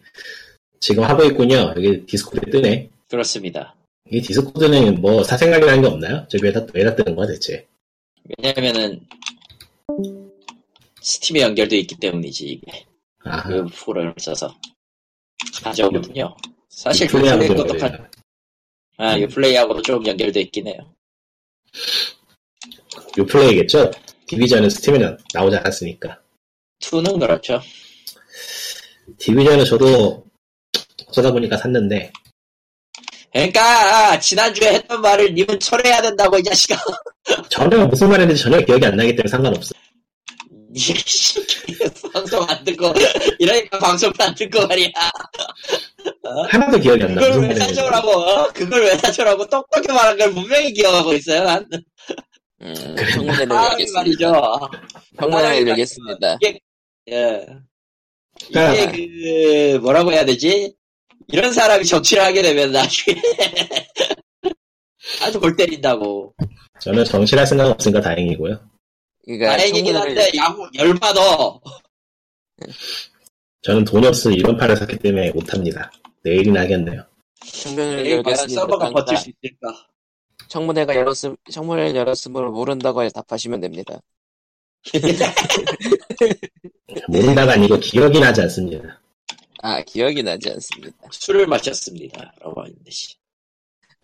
지금 하고 있군요. 여기 디스코드에 뜨네. 그렇습니다. 이 디스코드는 뭐 사생활이라는 게 없나요? 저기 왜다, 왜다 뜨는 거야 대체? 왜냐면은, 스팀에 연결돼 있기 때문이지, 이게. 아, 그 프로그램을 써서. 가져오거든요. 사실 그 플레이하고 플레이 좀 것도 가. 아, 이 플레이하고도 좀 연결돼 있긴 해요. 요플레이겠죠? 디비전은 스팀에 나- 나오지 않았으니까. 2는 그렇죠. 디비전은 저도 어쩌다 보니까 샀는데 그러니까, 지난주에 했던 말을 님은 철회해야 된다고, 이 자식아. 전혀 무슨 말 했는지 전혀 기억이 안 나기 때문에 상관없어. 방송 안 듣고, 이러니까 방송 안 듣고 말이야. 하나도 기억이 안 나. 그걸 왜. 사줘라고, 어? 그걸 왜 사줘라고 똑똑히 말한 걸 분명히 기억하고 있어요, 난. 음, 청문회를 아, 열겠습니다. 말이죠. 청문회를 열겠습니다. 예. 그러니까 이게 그, 뭐라고 해야 되지? 이런 사람이 정치를 하게 되면 나중에 아주 골 때린다고. 저는 정치할 생각 없으니까 다행이고요. 그러니까 다행이긴 한데, 야구, 열받아. 저는 돈이 없어 이번 판을 샀기 때문에 못합니다. 내일이나 하겠네요. 청문회를 열겠습니다. 서버가 그러니까 버틸 수 있을까? 청문회가 열었음 청문회를 열었음을 모른다고 해 답하시면 됩니다. 모른다가 아니고 기억이 나지 않습니다. 아 기억이 나지 않습니다. 술을 마셨습니다. 라고 하는데, 씨.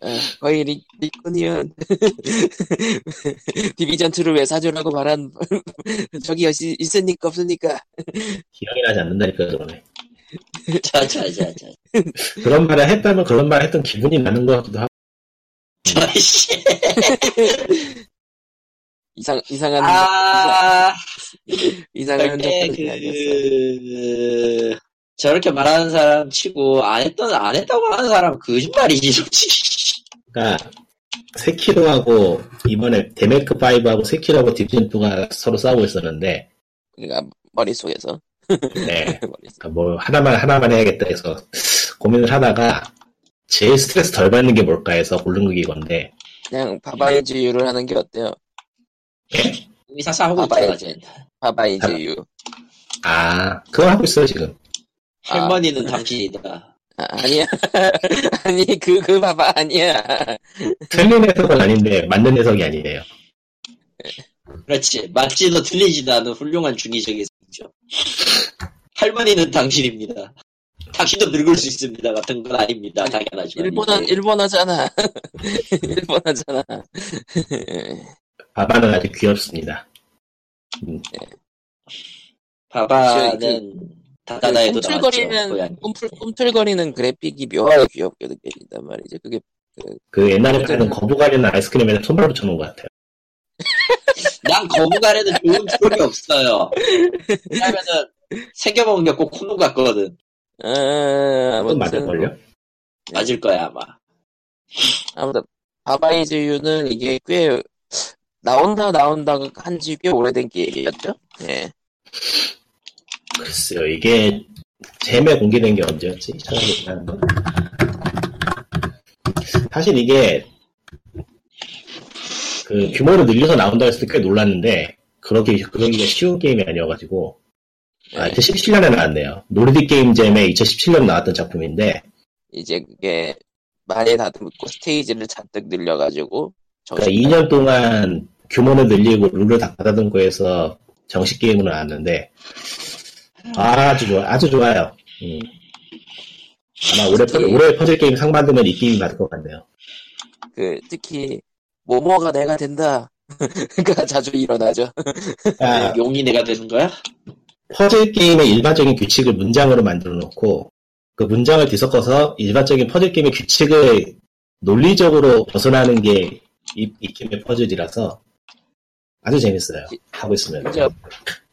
아, 거의 리, 리코니언 디비전 2를 왜 사주라고 말한 적이 있, 있습니까 없습니까? 기억이 나지 않는다니까 그러네. 자, 자, 자, 자. 그런 말을 했다면 그런 말을 했던 기분이 나는 것 같기도 하고. 저, 씨. 이상 이상한 아, 이상, 한 절대 흔적들이 아니었어. 그, 저렇게 말하는 사람 치고, 안 했던, 안 했다고 하는 사람 거짓말이지, 솔직히. 그러니까 세키로하고 이번에 데메크 5하고 세키로하고 디비전 2가 서로 싸우고 있었는데 그러니까 머릿속에서 네. 그러니까 뭐 하나만 하나만 해야겠다 해서 고민을 하다가 제일 스트레스 덜 받는 게 뭘까 해서 고른 게 이건데 그냥 바바이즈유를 하는 게 어때요? 이미 사사 하고 봐봐요. 있잖아, 쟤. 바바이즈유. 아 그걸 하고 있어요 지금 할머니는 당신이다. 아, 아니야. 아니, 그, 그 봐봐, 아니야. 틀린 해석은 아닌데 맞는 해석이 아니네요 그렇지. 맞지도 틀리지도 않은 훌륭한 중의적인 성적. 할머니는 당신입니다. 당신도 늙을 수 있습니다. 같은 건 아닙니다. 당연하지만. 일본어, 이게 일본어잖아. 일본어잖아. 바바는 아주 귀엽습니다 바바는 다다다에도 나왔죠. 꿈틀거리는. 꿈틀, 꿈틀거리는 그래픽이 묘하게 귀엽게 느껴진단 말이죠. 그게, 그 옛날에 파는 거북아리는 아이스크림에 손발 붙여놓은 것 같아요 난 거북아래는 좋은 추억이 없어요. 왜냐면은 새겨먹은 게꼭 콩누 같거든. 아, 아무튼, 맞을걸요? 맞을 거야 아마. 아무튼, 바바이즈유는 이게 꽤, 나온다, 나온다 한지 꽤 오래된 게임이었죠? 예. 글쎄요 이게 잼에 공개된 게 언제였지? 찾아보자 한번 사실 이게 그 규모를 늘려서 나온다 했을 때 꽤 놀랐는데 그러기 그러기가 쉬운 게임이 아니어가지고 아, 2017년에 나왔네요. 노르딕 게임잼에 2017년 나왔던 작품인데 이제 그게, 많이 다듬고 스테이지를 잔뜩 늘려가지고, 그러니까 정식 2년 동안 규모를 늘리고 룰을 다 받아둔 거에서 정식 게임으로 나왔는데 아주 좋아 아주 좋아요. 음. 아마 올해 퍼, 올해 퍼즐 게임 상 받으면 이 게임이 받을 것 같네요. 그 특히 모모가 내가 된다. 가 자주 일어나죠. 아, 용이 내가 되는 거야? 퍼즐 게임의 일반적인 규칙을 문장으로 만들어 놓고 그 문장을 뒤섞어서 일반적인 퍼즐 게임의 규칙을 논리적으로 벗어나는 게 이, 이 게임의 퍼즐이라서 아주 재밌어요. 하고 있으면. 그죠.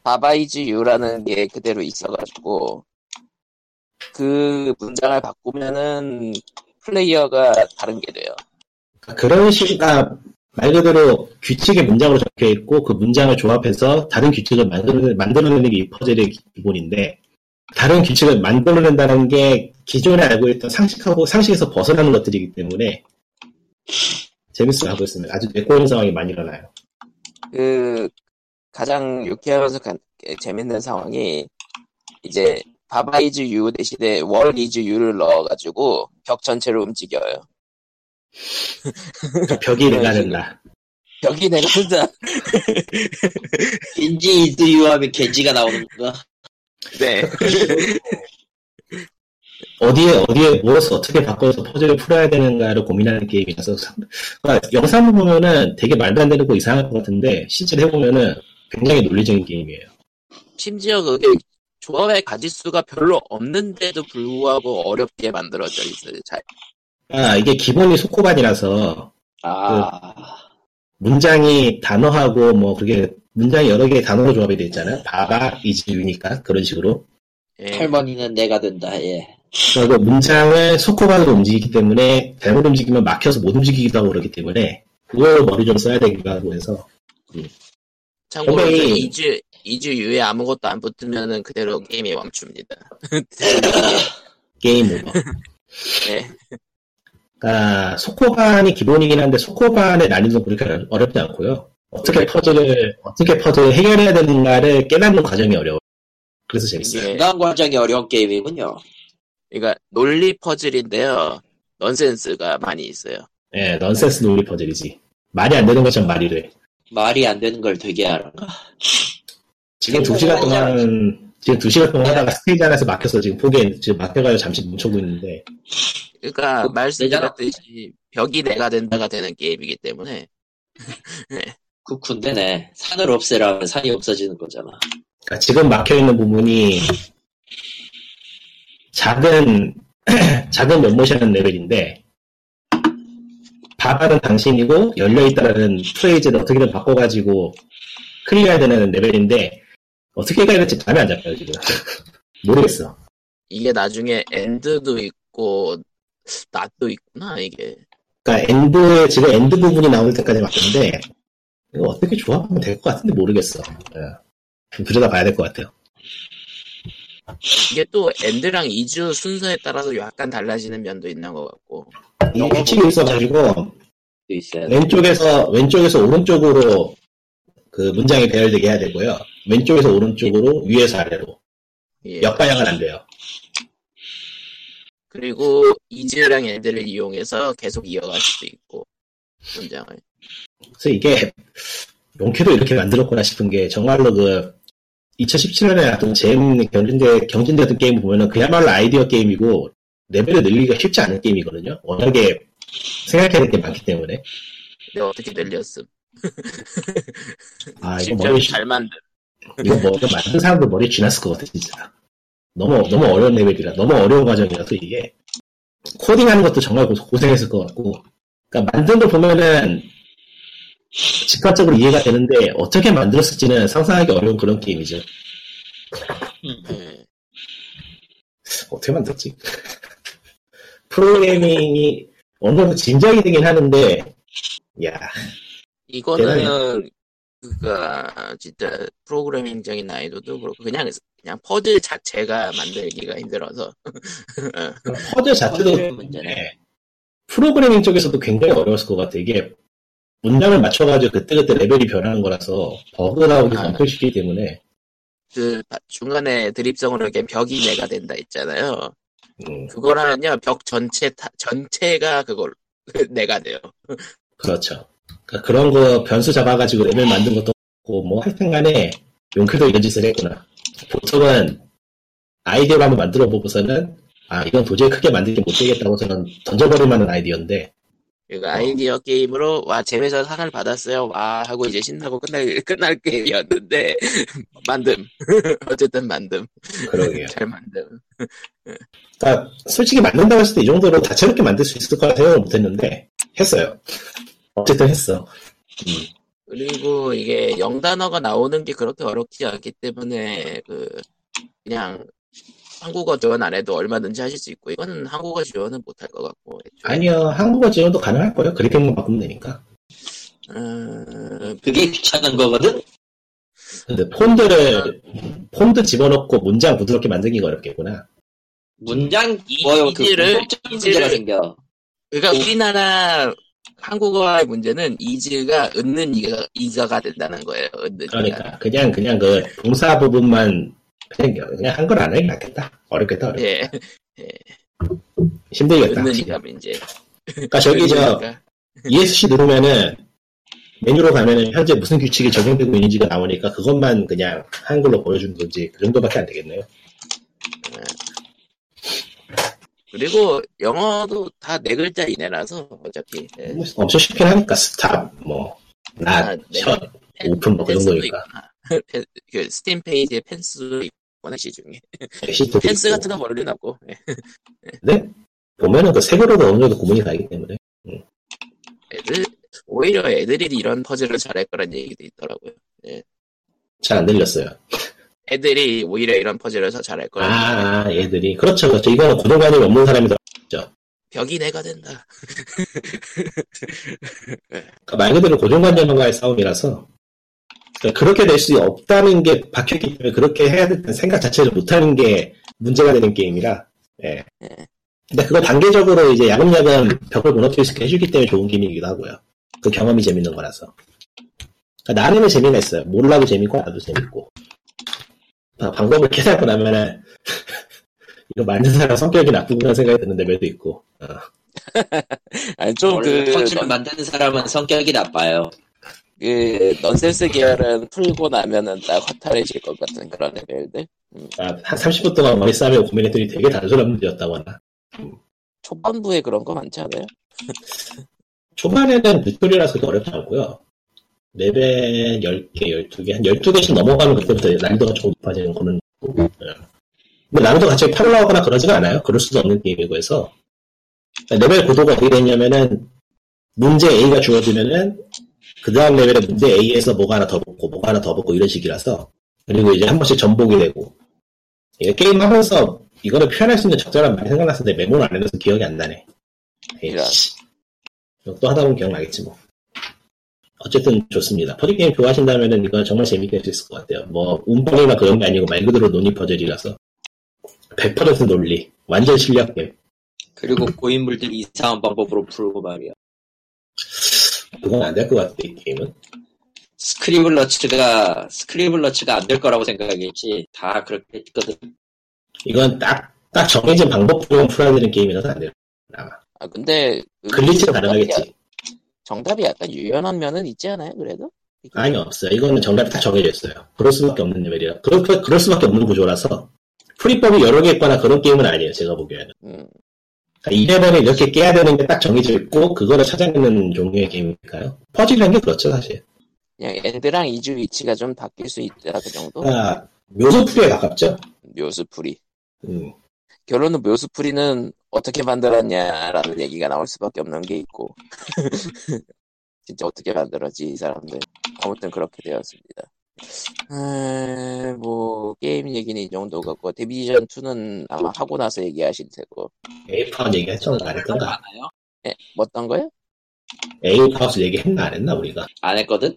Baba Is You라는 게 그대로 있어가지고 그 문장을 바꾸면은 플레이어가 다른 게 돼요. 그런 식이가 말 그대로 규칙의 문장으로 적혀 있고 그 문장을 조합해서 다른 규칙을 만들어, 만들어내는 게 이 퍼즐의 기본인데 다른 규칙을 만들어낸다는 게 기존에 알고 있던 상식하고 상식에서 벗어나는 것들이기 때문에 재밌어 하고 있습니다. 아주 내꼬는 상황이 많이 일어나요. 그 가장 유쾌하면서 가- 재밌는 상황이 이제 Baba Is You 대신에 Wall Is You를 넣어가지고 벽 전체를 움직여요. 벽이 내가 그런 된다. 벽이 내가 된다. 겐지 is you 하면 겐지가 나오는 건가? 네. 어디에 어디에 무엇을 어떻게 바꿔서 퍼즐을 풀어야 되는가를 고민하는 게임이라서 상- 그러니까 영상을 보면은 되게 말도 안 되는 거 이상할 것 같은데 실제로 해보면은 굉장히 논리적인 게임이에요. 심지어 그게 조합의 가지수가 별로 없는데도 불구하고 어렵게 만들어져 있어요. 잘. 아 이게 기본이 소코반이라서 아, 문장이 단어하고 뭐 그게 문장이 여러 개의 단어로 조합이 돼 있잖아요. 바바 이즈유니까 그런 식으로. 예. 할머니는 내가 된다. 예. 그리고 문장을 소코반으로 움직이기 때문에 잘못 움직이면 막혀서 못 움직이기도 하고 그렇기 때문에 그걸 머리 좀 써야 되기도 하고 해서 참고로 굉장히- 이주 이주 유에 아무것도 안 붙으면은 그대로 게임이 멈춥니다. 게임 오버. 네. 그러니까 소코반이 기본이긴 한데 소코반의 난이도는 그렇게 어렵지 않고요. 어떻게 퍼즐을 어떻게 퍼즐을 해결해야 되는가를 깨닫는 과정이 어려워. 요 그래서 재밌어요. 중간 과정이 어려운 게임이군요. 그러니까 논리 퍼즐인데요. 넌센스가 많이 있어요. 예, 넌센스 논리 퍼즐이지. 말이 안 되는 것처럼 말이 돼. 말이 안 되는 걸 되게 하는가? 지금 두 시간 동안 지금 두 시간 동안 하다가 스테이지 안에서 막혀서 지금 포기해 지금 막혀가지고 잠시 멈춰고 있는데 그러니까 그, 말씀드렸듯이 벽이 내가 된다가 되는 게임이기 때문에 그 군대네. 산을 없애라면 산이 없어지는 거잖아. 그러니까 지금 막혀 있는 부분이 작은 작은 연못이라는 레벨인데 바바는 당신이고 열려있다라는 phrase를 어떻게든 바꿔가지고 클리어해야 되는 레벨인데 어떻게 가야 될지 감이 안 잡혀요 지금 모르겠어 이게 나중에 and도 있고 not도 있구나 이게. 그러니까 and에 지금 and 부분이 나올 때까지 막혔는데 이거 어떻게 조합하면 될 것 같은데 모르겠어 예. 좀 들여다봐야 될 것 같아요 이게 또 and랑 is 순서에 따라서 약간 달라지는 면도 있는 것 같고 이게 규칙이 있어가지고 있어요. 왼쪽에서 왼쪽에서 오른쪽으로 그 문장이 배열되게 해야 되고요. 왼쪽에서 오른쪽으로 위에서 아래로 예. 역방향은 안 돼요. 그리고 is랑 and를 이용해서 계속 이어갈 수도 있고 문장을 그래서 이게 용케도 이렇게 만들었구나 싶은 게 정말로 그 2017년에 나왔던 재밌는 경진대 경진대던 게임 보면은 그야말로 아이디어 게임이고 레벨을 늘리기가 쉽지 않은 게임이거든요. 워낙에 생각해야 될 게 많기 때문에 근데 어떻게 늘렸음 아 이거 진짜 머리 잘 만든 이거 뭐 이거 만든 사람도 머리 쥐났을 것 같아 진짜. 너무 너무 어려운 레벨이라 너무 어려운 과정이라서 이게 코딩하는 것도 정말 고- 고생했을 것 같고 그러니까 만든 걸 보면은 직관적으로 이해가 되는데 어떻게 만들었을지는 상상하기 어려운 그런 게임이죠. 예. 어떻게 만들었지? 프로그래밍이 어느 정도 짐작이 되긴 하는데 야 이거는 그니까 진짜 프로그래밍적인 난이도도 그렇고 그냥 그냥 퍼즐 자체가 만들기가 힘들어서 퍼즐 자체도 문제네. 네. 프로그래밍 쪽에서도 굉장히 어려웠을 것 같아. 이게 문장을 맞춰가지고 그때그때 레벨이 변하는 거라서 버그 나오기 아. 엄청 쉽기 때문에 그 중간에 드립성으로 이렇게 벽이 내가 된다 있잖아요. 음, 그거라면요 벽 전체 타- 전체가 그걸 내가 돼요. 그렇죠. 그런 거 변수 잡아가지고 레벨 만든 것도 없고 뭐 하여튼간에 용크도 이런 짓을 했구나. 보통은 아이디어를 한번 만들어 보고서는 아 이건 도저히 크게 만들기 못 되겠다고 저는 던져버릴 만한 아이디어인데 그러니까 아이디어 게임으로 와 제 회사 상을 받았어요. 와 하고 이제 신나고 끝날 끝날 게임이었는데 만듦. 어쨌든 만듦. 그러게요. 잘 만듦. 그러니까 솔직히 만든다고 했을 때 이 정도로 다채롭게 만들 수 있을 거라 생각을 못했는데. 했어요. 어쨌든 했어. 그리고 이게 영단어가 나오는 게 그렇게 어렵지 않기 때문에 그 그냥 한국어 지원 안 해도 얼마든지 하실 수 있고 이거는 한국어 지원은 못할 것 같고 애초에. 아니요 한국어 지원도 가능할 거예요. 그래픽만 바꾸면 되니까. 어, 그게 귀찮은 거거든? 근데 폰드를 폰드 집어넣고 문장 부드럽게 만들기가 어렵겠구나. 문장, 이- 뭐, 그, 이지를- 이지를- 생겨. 그러니까 우리나라 한국어의 문제는 이즈가 은는 이가, 이가가 된다는 거예요. 은는 이가. 그러니까 그냥 그냥 그 동사 부분만 그냥 그냥 한글 안 하는 게 낫겠다. 어렵겠다. 어렵. 예, 힘들겠다. 은는 확실히. 이가 문제. 그러니까 저기 저 그러니까 ESC 누르면은 메뉴로 가면은 현재 무슨 규칙이 적용되고 있는지가 나오니까 그것만 그냥 한글로 보여주는 건지 그 정도밖에 안 되겠네요. 그리고 영어도 다 네 글자 이내라서 어차피 예. 뭐 엄청 쉽긴 하니까 stop 뭐 not, 아, 네. shut, open 뭐 그 펜스도 정도니까. 펜- 그 스팀 페이지에 펜스도 있구나 시중에 펜스. 같은 거 모르긴 없고 예. 근데 보면은 그 색으로도 어느 정도 구분이 가기 때문에 애들 오히려 애들이 이런 퍼즐을 잘할 거란 얘기도 있더라고요. 잘안 들렸어요. 애들이 오히려 이런 퍼즐을 더 잘할 거라. 아, 얘들이 그렇죠, 그렇죠. 이거는 고정관념이 없는 사람이 더 벽이 내가 된다. 그러니까 말 그대로 고정관념과의 싸움이라서 그러니까 그렇게 될 수 없다는 게 박혔기 때문에 그렇게 해야 된다는 생각 자체를 못하는 게 문제가 되는 게임이라 예. 근데 그걸 단계적으로 이제 야금야금 벽을 무너뜨릴 수 있게 해주기 때문에 좋은 게임이기도 하고요 그 경험이 재밌는 거라서 그러니까 나름의 재미가 있어요 몰라도 재밌고 나도 재밌고 아, 방법을 깨닫고 나면은 이거 만든 사람 성격이 나쁘구나 생각이 드는 레벨도 있고 어. 아니 좀 원래 그, 터치를 만드는 사람은 성격이 나빠요. 그 넌센스 계열은 풀고 나면은 딱 허탈해질 것 같은 그런 레벨들. 아, 한 30분 동안 머리 싸매고 고민했더니 되게 단순한 문제였다거나 초반부에 그런 거 많지 않아요? 초반에는 그렇게 어렵지 않고요. 레벨 10개, 12개, 한 12개씩 넘어가면 그때부터 난이도가 조금 높아지는 거는 예. 근데 난이도 같이 follow하거나 그러지가 않아요. 그럴 수도 없는 게임이고 해서 레벨 구도가 어떻게 되냐면은 문제 A가 주어지면은 그 다음 레벨에 문제 A에서 뭐가 하나 더 붙고 뭐가 하나 더 붙고 이런 식이라서 그리고 이제 한 번씩 전복이 되고 이게 게임 하면서 이거를 표현할 수 있는 적절한 말이 생각났는데 메모를 안 해놔서 기억이 안 나네. 에이씨. 또 하다 보면 기억나겠지 뭐. 어쨌든 좋습니다. 퍼즐 게임 좋아하신다면은 이건 정말 재밌게 할 수 있을 것 같아요. 뭐 운빨이나 그런 게 아니고 말 그대로 논리 퍼즐이라서 100% 논리. 완전 실력 게임. 그리고 고인물들이 이상한 방법으로 풀고 말이야. 그건 안 될 것 같아, 이 게임은. 스크리블너츠가 스크리블너츠가 안 될 거라고 생각했지. 다 그렇게 했거든. 이건 딱, 딱 정해진 방법으로 풀어야 되는 게임이라서 안 돼. 아마. 아 근데 정답이- 가능하겠지. 정답이 약간 유연한 면은 있지 않아요? 그래도 아니, 없어요. 이거는 정답이 다 정해져 있어요. 그럴 수밖에 없는 레벨이라. 그럴, 그럴 수밖에 없는 구조라서. 풀이법이 여러 개 있거나 그런 게임은 아니에요, 제가 보기에는. 음, 그러니까 이 레벨을 이렇게 깨야 되는 게 딱 정해져 있고, 그거를 찾아내는 종류의 게임이니까요. 퍼즐이라는 게 그렇죠, 사실. 그냥 and랑 is 위치가 좀 바뀔 수 있다 그 정도. 그러니까 묘수풀이에 가깝죠. 묘수풀이. 음. 결론은 묘수풀이는 어떻게 만들었냐라는 얘기가 나올 수밖에 없는 게 있고 진짜 어떻게 만들었지 이 사람들 아무튼 그렇게 되었습니다 에, 뭐 게임 얘기는 이 정도 같고 데비전 2는 아마 하고 나서 얘기하실 테고 에이파운 얘기했죠? 안 했던가? 뭐 어떤 거요? 에이파우스 얘기했나 안 했나, 우리가? 안 했거든?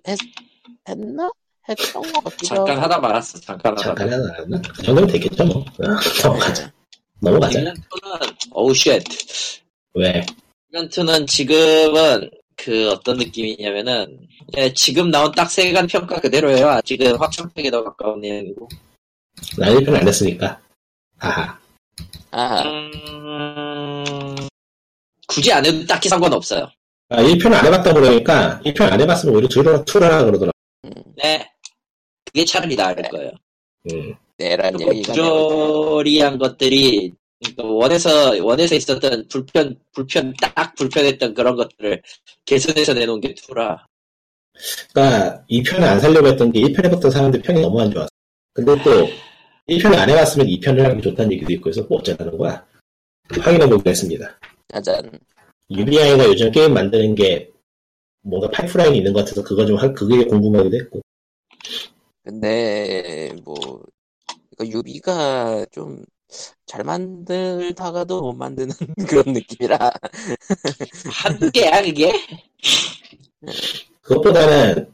했나? 했던 거 같기도 잠깐 하다 말았어. 잠깐 하다. 잠깐 안 했나? 그 정도면 되겠죠, 뭐. 넘어가자. 넘어가자. 이벤트는 어우 shit. 왜? 이벤트는 지금은 그 어떤 느낌이냐면은 예, 지금 나온 딱 세간 평가 그대로예요. 아직은 확정팩에 더 가까운 내용이고. 난 1편 안 했으니까. 하하. 아 음... 굳이 안 해도 딱히 상관없어요. 아, 1편 안 해봤다 그러니까, 1편 안 해봤으면 오히려 2를, 2를 하라 그러더라. 네. 그게 차라리 나을 거예요. 음. 내란 그리고 얘기가 나올 부조리한 것들이 그러니까 원에서 원에서 있었던 불편 불편 딱 불편했던 그런 것들을 개선해서 내놓은 게 투라. 그니까, 2편을 안 살려고 했던 게 1편 해봤던 사람들 평이 너무 안 좋았어. 근데 또, 1편을 안 해봤으면 2편을 하는 게 좋다는 얘기도 있고 해서 뭐 어쩌라는 거야. 확인해보기로 했습니다. 짜잔 UBI가 요즘 게임 만드는 게 뭔가 파이프라인이 있는 것 같아서 그거 좀, 할- 그게 궁금하기도 했고. 근데 뭐 이거 유비가 좀 잘 만들다가도 못 만드는 그런 느낌이라. 한계야 그게? 그것보다는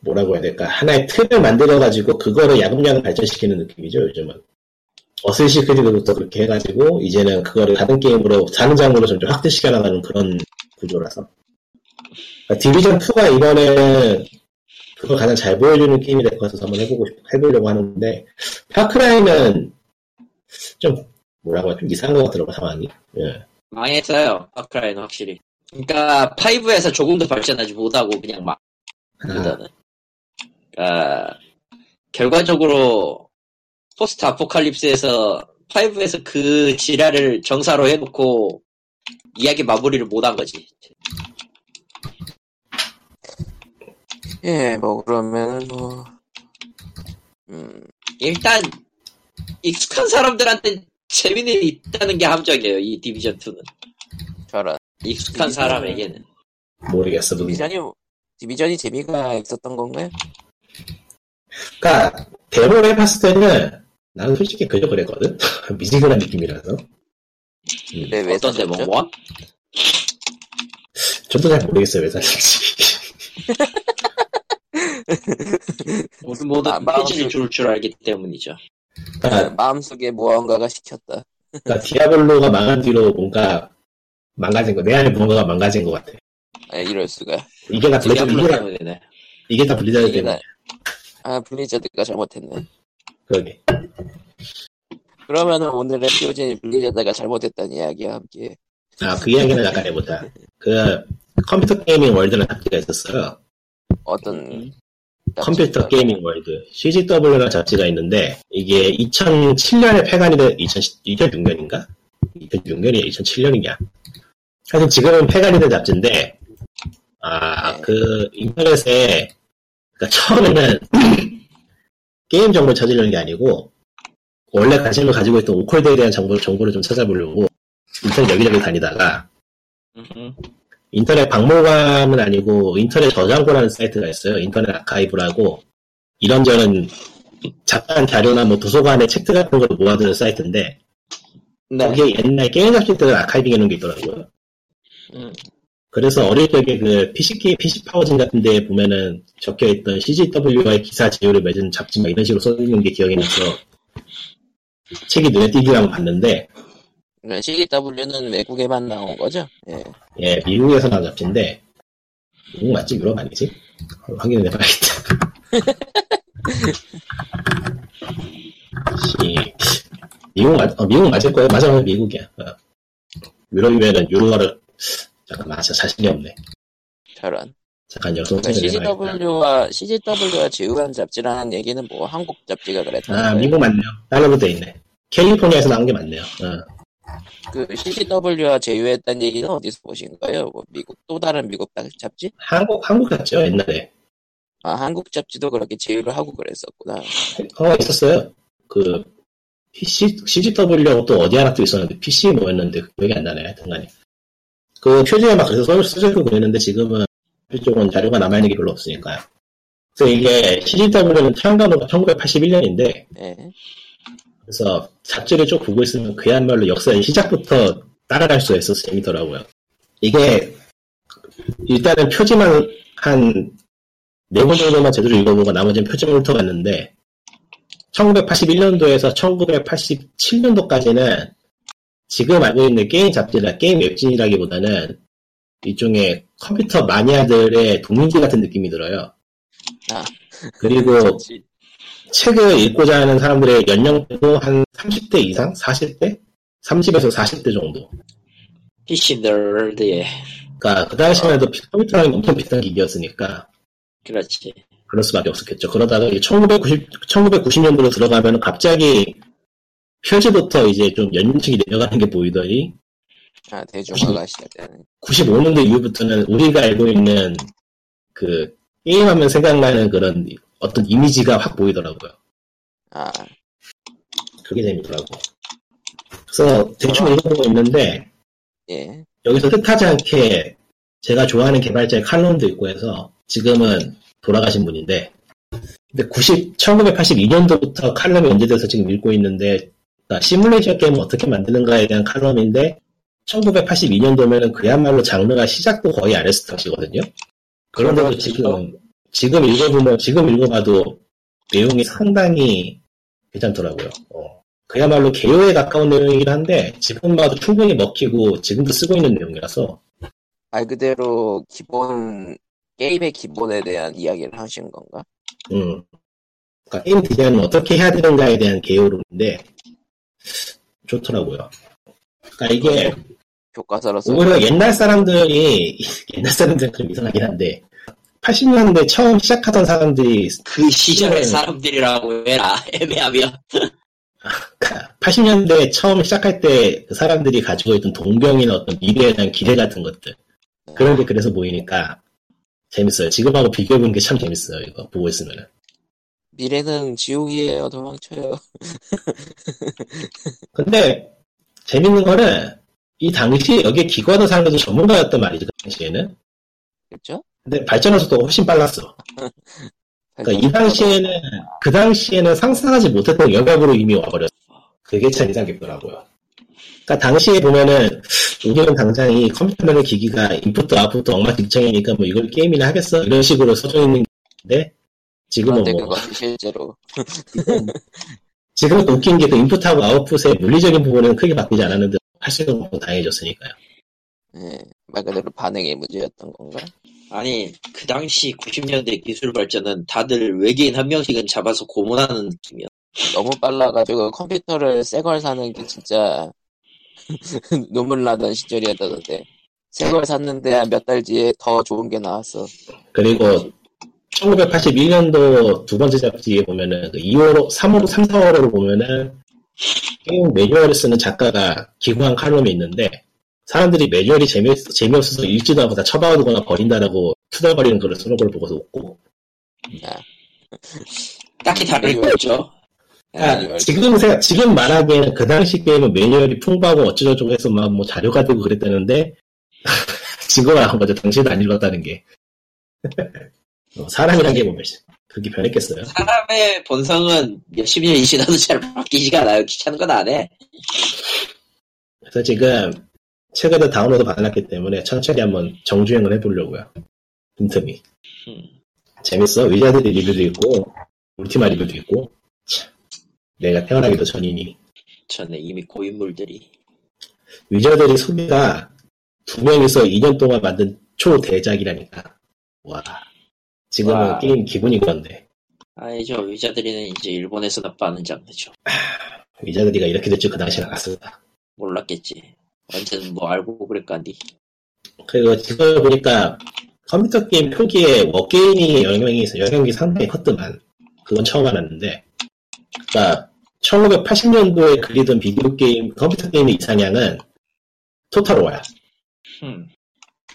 뭐라고 해야 될까? 하나의 틀을 만들어가지고 그거를 야금야금 발전시키는 느낌이죠 요즘은. 어슬시 크리드부터 그렇게 해가지고 이제는 그거를 다른 게임으로 다른 장르로 점점 확대시켜 나가는 그런 구조라서. 그러니까 디비전2가 이번에 그걸 가장 잘 보여주는 게임이 될 것 같아서 한번 해보고 싶- 해보려고 하는데 파크라이는 좀 뭐라고 해야 좀 이상한 것 같더라고 상황이 예. 망했어요. 파크라이는 확실히. 그러니까 5에서 조금 더 발전하지 못하고 그냥 막 아, 일단은. 그러니까 결과적으로 포스트 아포칼립스에서 5에서 그 지랄을 정사로 해놓고 이야기 마무리를 못한 거지. 예 뭐 그러면은 뭐 음, 일단 익숙한 사람들한테 재미는 있다는 게 함정이에요. 이 디비전 2는 저런 익숙한 디비전- 사람에게는. 모르겠어 디비전이 디비전이 재미가 있었던 건가요? 그러니까 데모를 해봤을 때는 나는 솔직히 그저 그랬거든 미지근한 느낌이라서 근데 왜 어떤 사셨죠? 원? 저도 잘 모르겠어요 왜 사실지 모든 모든 아, 페이지를 줄줄 알기 때문이죠. 그러니까, 마음속에 무언가가 시켰다. 그러니까 디아블로가 망한 뒤로 뭔가 망가진 거 내 안에 뭔가가 망가진 것 같아 아, 이럴 수가. 이게 다 블리자드 이게, 다-. 이게 다 블리자드 이게 때문에 다- 아 블리자드가 잘못했네. 그러게 그러면은 오늘의 POJ 블리자드가 잘못했다는 이야기와 함께 아그 이야기는 약간 해보자 그 컴퓨터 게이밍 월드라는 잡지가 있었어요 어떤 음. 컴퓨터 게이밍 월드 CGW라는 잡지가 있는데 이게 2007년에 폐간이 된 2006년인가? 2006년이야 2007년이냐 하여튼 지금은 폐간이 된 잡지인데 아 네. 그 인터넷에 그러니까 처음에는 게임 정보를 찾으려는 게 아니고 원래 관심을 가지고 있던 오컬드에 대한 정보, 정보를 좀 찾아보려고 인터넷 여기저기 다니다가. 인터넷 박물관은 아니고 인터넷 저장고라는 사이트가 있어요. 인터넷 아카이브라고 이런저런 잡다한 자료나 뭐 도서관의 책들 같은 걸 모아두는 사이트인데 네. 거기에 옛날 게임 잡지들을 아카이빙 해놓은 게 있더라고요. 음. 그래서 어릴 적에 그 PCK, PC 파워진 같은 데에 보면은 적혀있던 CGW와의 기사 제휴를 맺은 잡지 막 이런 식으로 써있는 게 기억이 나서 책이 눈에 띄기랑 봤는데 CDW는 외국에만 나온 거죠? 예. 예 미국에서 나온 잡지인데 미국 맞지 유럽 아니지? 확인을 해봐야겠다. 시 미국 맞 어, 미국 맞을 거예요. 맞아 미국이야. 어. 유럽이면은 유로어를 잠깐만 진짜 자신이 없네. 저런. 잠깐 여성 그러니까. CGW와 CGW와 제휴한 잡지라는 얘기는 뭐 한국 잡지가 그랬다는 아. 미국 맞네요. 달러로 돼 있네. 캘리포니아에서 나온 게 맞네요. 어. 그 CGW와 제휴했다는 얘기는 어디서 보신 거예요? 뭐 미국 또 다른 미국 잡지? 한국 한국 같죠 옛날에. 아 한국 잡지도 그렇게 제휴를 하고 그랬었구나. 어, 있었어요. 그, PC, CGW하고 또 어디 하나 또 있었는데, PC 뭐였는데, 기억이 안 나네, 하여튼 간에. 그 표지에 막 그래서 써, 써져 있고 그랬는데, 지금은 이쪽은 자료가 남아 있는 게 별로 없으니까요. 그래서 이게 CGW는 태어난가 1981년인데, 예. 그래서 잡지를 쭉 보고 있으면 그야말로 역사의 시작부터 따라갈 수가 있어서 재밌더라고요. 이게, 일단은 표지만 한, 네번 정도만 제대로 읽어보고 나머지는 표지만 훑어봤는데, 1981년도에서 1987년도까지는 지금 알고 있는 게임 잡지나 게임 웹진이라기보다는 일종의 컴퓨터 마니아들의 동인지 같은 느낌이 들어요. 아. 그리고 잡지. 책을 읽고자 하는 사람들의 연령대도 한 30대 이상? 40대? 30에서 40대 정도. PC 널드에 그러니까 그 당시만 해도 컴퓨터랑 엄청 비싼 기기였으니까 그렇지. 그럴 수밖에 없었겠죠. 그러다가 1990, 1990년도로 들어가면 갑자기 표지부터 이제 좀 연령층이 내려가는 게 보이더니 아 대중화가 시작되는. 95년도 이후부터는 우리가 알고 있는 그 게임하면 생각나는 그런 어떤 이미지가 확 보이더라고요. 아 그게 재밌더라고. 그래서 대충 읽어보고 있는데 예. 여기서 뜻하지 않게 제가 좋아하는 개발자의 칼럼도 있고 해서 지금은 돌아가신 분인데 근데 90, 1982년도부터 칼럼이 연재돼서 지금 읽고 있는데 그러니까 시뮬레이션 게임을 어떻게 만드는가에 대한 칼럼인데 1982년도면은 그야말로 장르가 시작도 거의 안 했을 것이거든요. 그런데도. 지금 지금 읽어보면 지금 읽어봐도 내용이 상당히 괜찮더라고요. 어. 그야말로 개요에 가까운 내용이긴 한데 지금 봐도 충분히 먹히고 지금도 쓰고 있는 내용이라서 말 그대로 기본 게임의 기본에 대한 이야기를 하신 건가? 음. 그러니까 게임 디자인은 어떻게 해야 되는가에 대한 개요론인데 좋더라고요. 그러니까 이게 교과서로서 오히려 옛날 사람들이 옛날 사람들은 좀 이상하긴 한데 80년대 처음 시작하던 사람들이 그 시절의 네. 사람들이라고 해라. 애매하면. 80년대 처음 시작할 때 그 사람들이 가지고 있던 동경이나 어떤 미래에 대한 기대 같은 것들 그런 게 그래서 보이니까 재밌어요. 지금하고 비교해보는 게 참 재밌어요. 이거 보고 있으면은. 미래는 지옥이에요. 도망쳐요. 근데 재밌는 거는 이 당시 여기에 기관한 사람들도 전문가였단 말이죠. 그 당시에는. 그렇죠? 근데 발전한 속도가 훨씬 빨랐어. 그러니까 이 당시에는 그 당시에는 상상하지 못했던 영역으로 이미 와버렸어. 그게 참 인상 깊더라고요. 그러니까 당시에 보면은 우리는 당장 이 컴퓨터라는 기기가 인풋도 아웃풋도 엉망진창이니까 뭐 이걸 게임이나 하겠어 이런 식으로 써져 있는데 지금은 뭐 실제로 지금은 웃긴 게 그 인풋하고 아웃풋의 물리적인 부분은 크게 바뀌지 않았는데 할 수 있는 건 다행해졌으니까요. 예, 말 그대로 반응의 문제였던 건가? 아니, 그 당시 90년대 기술 발전은 다들 외계인 한 명씩은 잡아서 고문하는 느낌이야. 너무 빨라가지고 컴퓨터를 새 걸 사는 게 진짜 눈물 나던 시절이었다던데 새 걸 샀는데 한몇달 뒤에 더 좋은 게 나왔어. 그리고 1981년도 두 번째 잡지에 보면은 그 2호로, 3호로, 3, 4호로 보면은 게임 매뉴얼을 쓰는 작가가 기고한 칼럼이 있는데 사람들이 매뉴얼이 재미없, 재미없어서 읽지도 않고 다 처박아두거나 버린다라고 투덜거리는 글을 쓰는 걸 보고서 웃고 야, 딱히 다를 거 없죠. 아, 매뉴얼. 지금 생 지금 말하기에는 그 당시 게임은 매뉴얼이 풍부하고 어쩌고저쩌고 해서 막 뭐 자료가 되고 그랬다는데 지금 알은 거죠. 당시에도 안 읽었다는 게 어, 사람이란 게 보면 그렇게 변했겠어요. 사람의 본성은 몇십 년이 지나도 잘 바뀌지가 않아요. 귀찮은 건 안 해. 그래서 지금 최근에 다운로드 받아놨기 때문에 천천히 한번 정주행을 해보려고요. 빈틈이. 음. 재밌어. 위자드 리뷰도 있고 울티마 리뷰도 있고 참, 내가 태어나기도 전이니 전에 이미 고인물들이 위저들이 소비가 두 명이서 2년 동안 만든 초대작이라니까. 와. 지금은 와. 게임 기분이 그런데. 아니죠 위자들이는 이제 일본에서 나빠하는 장르죠 위저들이가 이렇게 될 줄 그 당시에 알았습니다. 몰랐겠지 완전 뭐 알고 그랬간디 그리고 지금 보니까 컴퓨터 게임 표기에 워게임이 영향이 있어 영향이 상당히 컸더만. 그건 처음 알았는데. 그러니까 1980년도에 그리던 비디오 게임 컴퓨터 게임의 이상향은 토탈워야. 흠.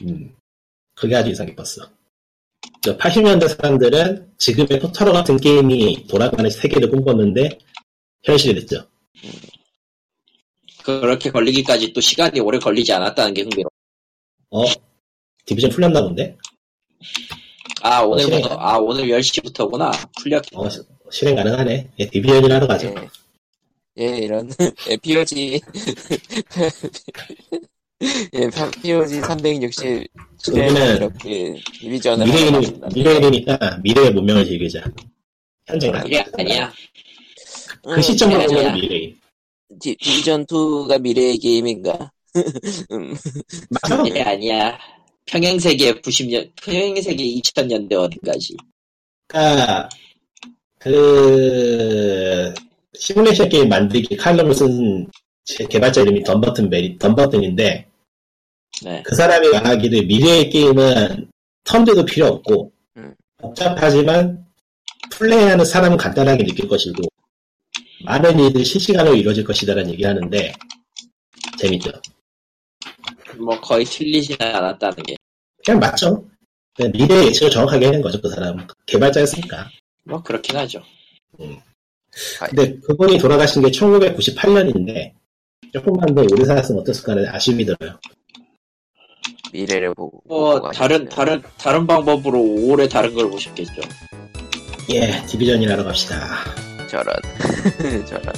음, 그게 아주 인상 깊었어. 80년대 사람들은 지금의 토탈워 같은 게임이 돌아가는 세계를 꿈꿨는데 현실이 됐죠 그렇게 걸리기까지 또 시간이 오래 걸리지 않았다는 게 흥미로워 어? 디비전 풀렸나 본데? 아 오늘부터 실행. 아 오늘 10시부터구나 풀렸 어, 시- 실행 가능하네 예, 디비전이나 하러 가죠 예, 예, 이런 예, POG 예, POG 360 여기는 이렇게 디비전을 미래인, 하고 미래인이니까 미래의 문명을 즐기자. 현재가. 이게 아니야 그 시점으로. 보면 미래인. 디, 디비전 2가 미래의 게임인가? 음, 맞아. 이게 아니야 평행세계 90년 평행세계 2000년대 어딘가지 그러니까 그 시뮬레이션 게임 만들기 칼럼을 쓴 제- 개발자 이름이 덤버튼 메리 덤버튼인데 네 그 사람이 말하기를 미래의 게임은 턴들도 필요 없고 음. 복잡하지만 플레이하는 사람은 간단하게 느낄 것이고 많은 일들이 실시간으로 이루어질 것이다라는 얘기를 하는데 재밌죠. 뭐 거의 틀리지는 않았다는 게 그냥 맞죠. 그냥 미래 예측을 정확하게 해낸 거죠, 그 사람. 개발자였으니까. 뭐 그렇긴 하죠 근데 그분이 돌아가신 게 1998년인데, 조금만 더 오래 살았으면 어땠을까 하는 아쉬움이 들어요. 미래를 보고 뭐 보고 다른 가시네요. 다른 다른 방법으로 오래 다른 걸 보셨겠죠 예, 디비전이라러 갑시다. 저런. 저런.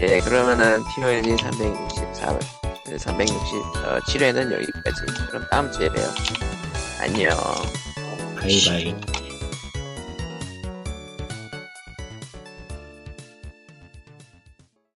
예 그러면은 POG 364 367회는 여기까지. 그럼 다음 주에 봬요. 안녕. 바이바이.